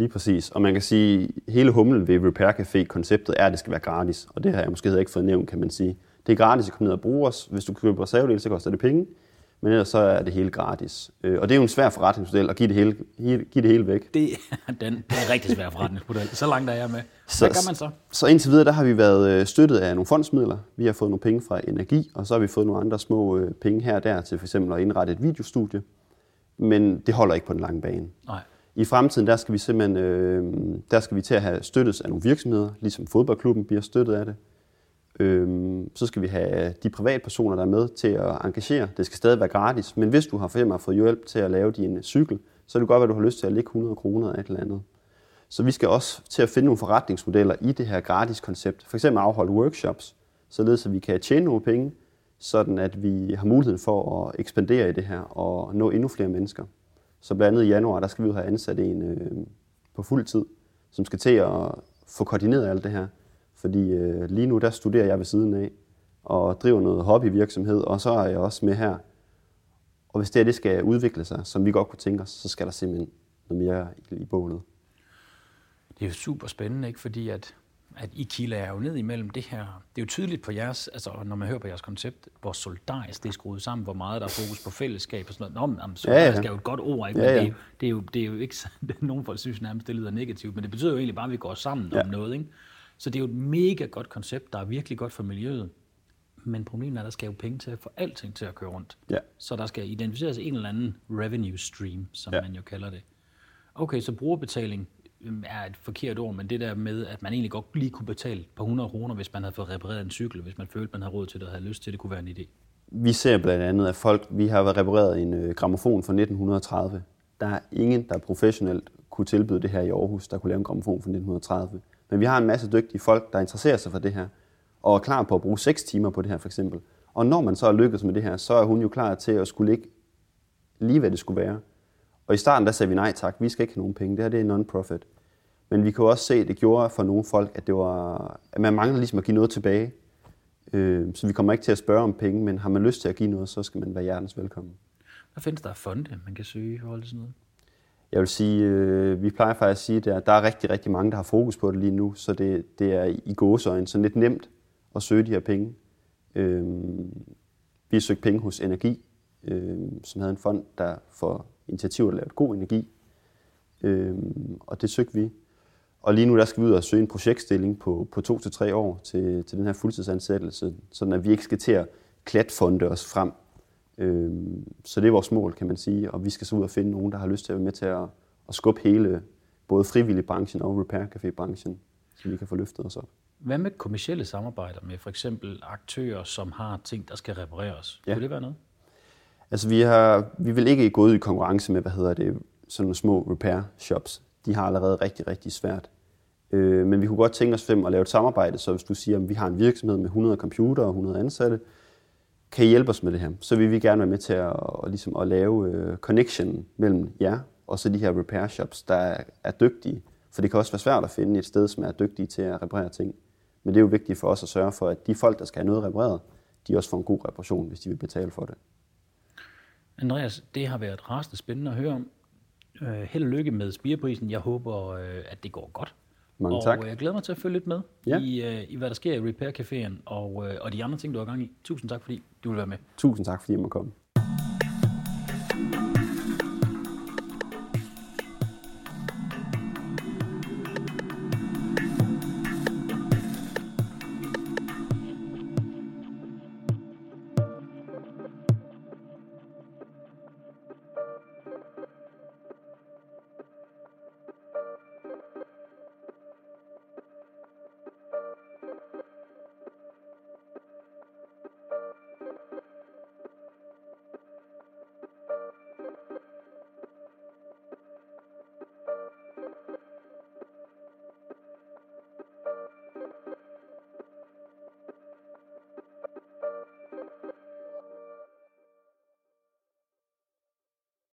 Lige præcis. Og man kan sige, at hele humlen ved Repair Café-konceptet er, at det skal være gratis. Og det har jeg måske ikke fået nævnt, kan man sige. Det er gratis at komme ned og bruge os. Hvis du køber reservedele, så koster det penge. Men ellers så er det hele gratis. Øh, Og det er jo en svær forretningsmodel at give det hele, give det hele væk. Det er, den, det er rigtig svær forretningsmodel. Så langt er jeg med. Så- Hvad gør man så? Så indtil videre, der har vi været øh, støttet af nogle fondsmidler. Vi har fået nogle penge fra Energi, og så har vi fået nogle andre små øh, penge her og der til for eksempel at indrette et videostudie. Men det holder ikke på den lange bane. Nej. I fremtiden, der skal vi simpelthen øh, der skal vi til at have støttes af nogle virksomheder, ligesom fodboldklubben bliver støttet af det. Øh, så skal vi have de privatpersoner, der er med til at engagere. Det skal stadig være gratis, men hvis du har for eksempel fået hjælp til at lave din øh, cykel, så er det godt, at du har lyst til at lægge 100 kroner af et eller andet. Så vi skal også til at finde nogle forretningsmodeller i det her gratis koncept. For eksempel afholde workshops, således at vi kan tjene nogle penge, sådan at vi har muligheden for at ekspandere i det her og nå endnu flere mennesker. Så blandt andet i januar, der skal vi jo have ansat en øh, på fuld tid, som skal til at få koordineret alt det her. Fordi øh, lige nu, der studerer jeg ved siden af, og driver noget hobbyvirksomhed, og så er jeg også med her. Og hvis det her det skal udvikle sig, som vi godt kunne tænke os, så skal der simpelthen noget mere i, i bålet. Det er jo super spændende, ikke? fordi at, at I kilder er jo ned imellem det her. Det er jo tydeligt på jeres, altså når man hører på jeres koncept, hvor solidarisk det er skruet sammen, hvor meget der er fokus på fællesskab og sådan noget. Nå, men solidarisk ja, ja. er jo et godt ord, ikke? Men ja, ja. Det, er, det, er jo, det er jo ikke nogen folk synes nærmest, det lyder negativt, men det betyder jo egentlig bare, at vi går sammen ja. om noget. Ikke? Så det er jo et mega godt koncept, der er virkelig godt for miljøet. Men problemet er, at der skal jo penge til at få alting til at køre rundt. Ja. Så der skal identificeres en eller anden revenue stream, som ja. man jo kalder det. Okay, så brugerbetaling Øhm, er et forkert ord, men det der med, at man egentlig godt lige kunne betale på 100 kroner, hvis man havde fået repareret en cykel, hvis man følte, man havde råd til det og havde lyst til det, kunne være en idé. Vi ser blandt andet, at folk, vi har været repareret en øh, gramofon fra 1930. Der er ingen, der professionelt kunne tilbyde det her i Aarhus, der kunne lave en gramofon fra 1930. Men vi har en masse dygtige folk, der interesserer sig for det her, og er klar på at bruge 6 timer på det her for eksempel. Og når man så er lykkedes med det her, så er hun jo klar til at skulle ligge lige, hvad det skulle være. Og i starten der sagde vi nej tak, vi skal ikke have nogen penge, det her det er non-profit. Men vi kan også se, at det gjorde for nogle folk, at, det var, at man mangler ligesom at give noget tilbage. Øh, så vi kommer ikke til at spørge om penge, men har man lyst til at give noget, så skal man være hjertens velkommen. Hvad findes der af fonde, man kan søge i forhold til sådan noget? Jeg vil sige, øh, vi plejer faktisk at sige, at der er rigtig, rigtig mange, der har fokus på det lige nu, så det, det er i gåsøjne sådan lidt nemt at søge de her penge. Øh, vi har søgt penge hos Energi, øh, som havde en fond, der for initiativer lavet god energi, øh, og det søgte vi. Og lige nu der skal vi ud og søge en projektstilling på, på to til tre år til, til den her fuldtidsansættelse, sådan at vi ikke skal til at klatfonde os frem. Øhm, så det er vores mål, kan man sige, og vi skal så ud og finde nogen, der har lyst til at være med til at, at skubbe hele, både frivillig branchen og repair café branchen, så vi kan få løftet os op. Hvad med kommersielle samarbejder med for eksempel aktører, som har ting, der skal repareres? Ja. Kunne det være noget? Altså vi, har, vi vil ikke gå ud i konkurrence med, hvad hedder det, sådan nogle små repair shops de har allerede rigtig, rigtig svært. Øh, men vi kunne godt tænke os fem at lave et samarbejde, så hvis du siger, at vi har en virksomhed med 100 computere og 100 ansatte, kan I hjælpe os med det her? Så vil vi gerne være med til at, og ligesom at lave øh, connection mellem jer og så de her repair shops, der er, er dygtige. For det kan også være svært at finde et sted, som er dygtige til at reparere ting. Men det er jo vigtigt for os at sørge for, at de folk, der skal have noget repareret, de også får en god reparation, hvis de vil betale for det. Andreas, det har været rasende spændende at høre om. Øh, held og lykke med spireprisen. Jeg håber, øh, at det går godt. Mange og tak. jeg glæder mig til at følge lidt med ja. i, øh, i, hvad der sker i Repair Caféen og, øh, og de andre ting, du har gang i. Tusind tak, fordi du vil være med. Tusind tak, fordi jeg må komme.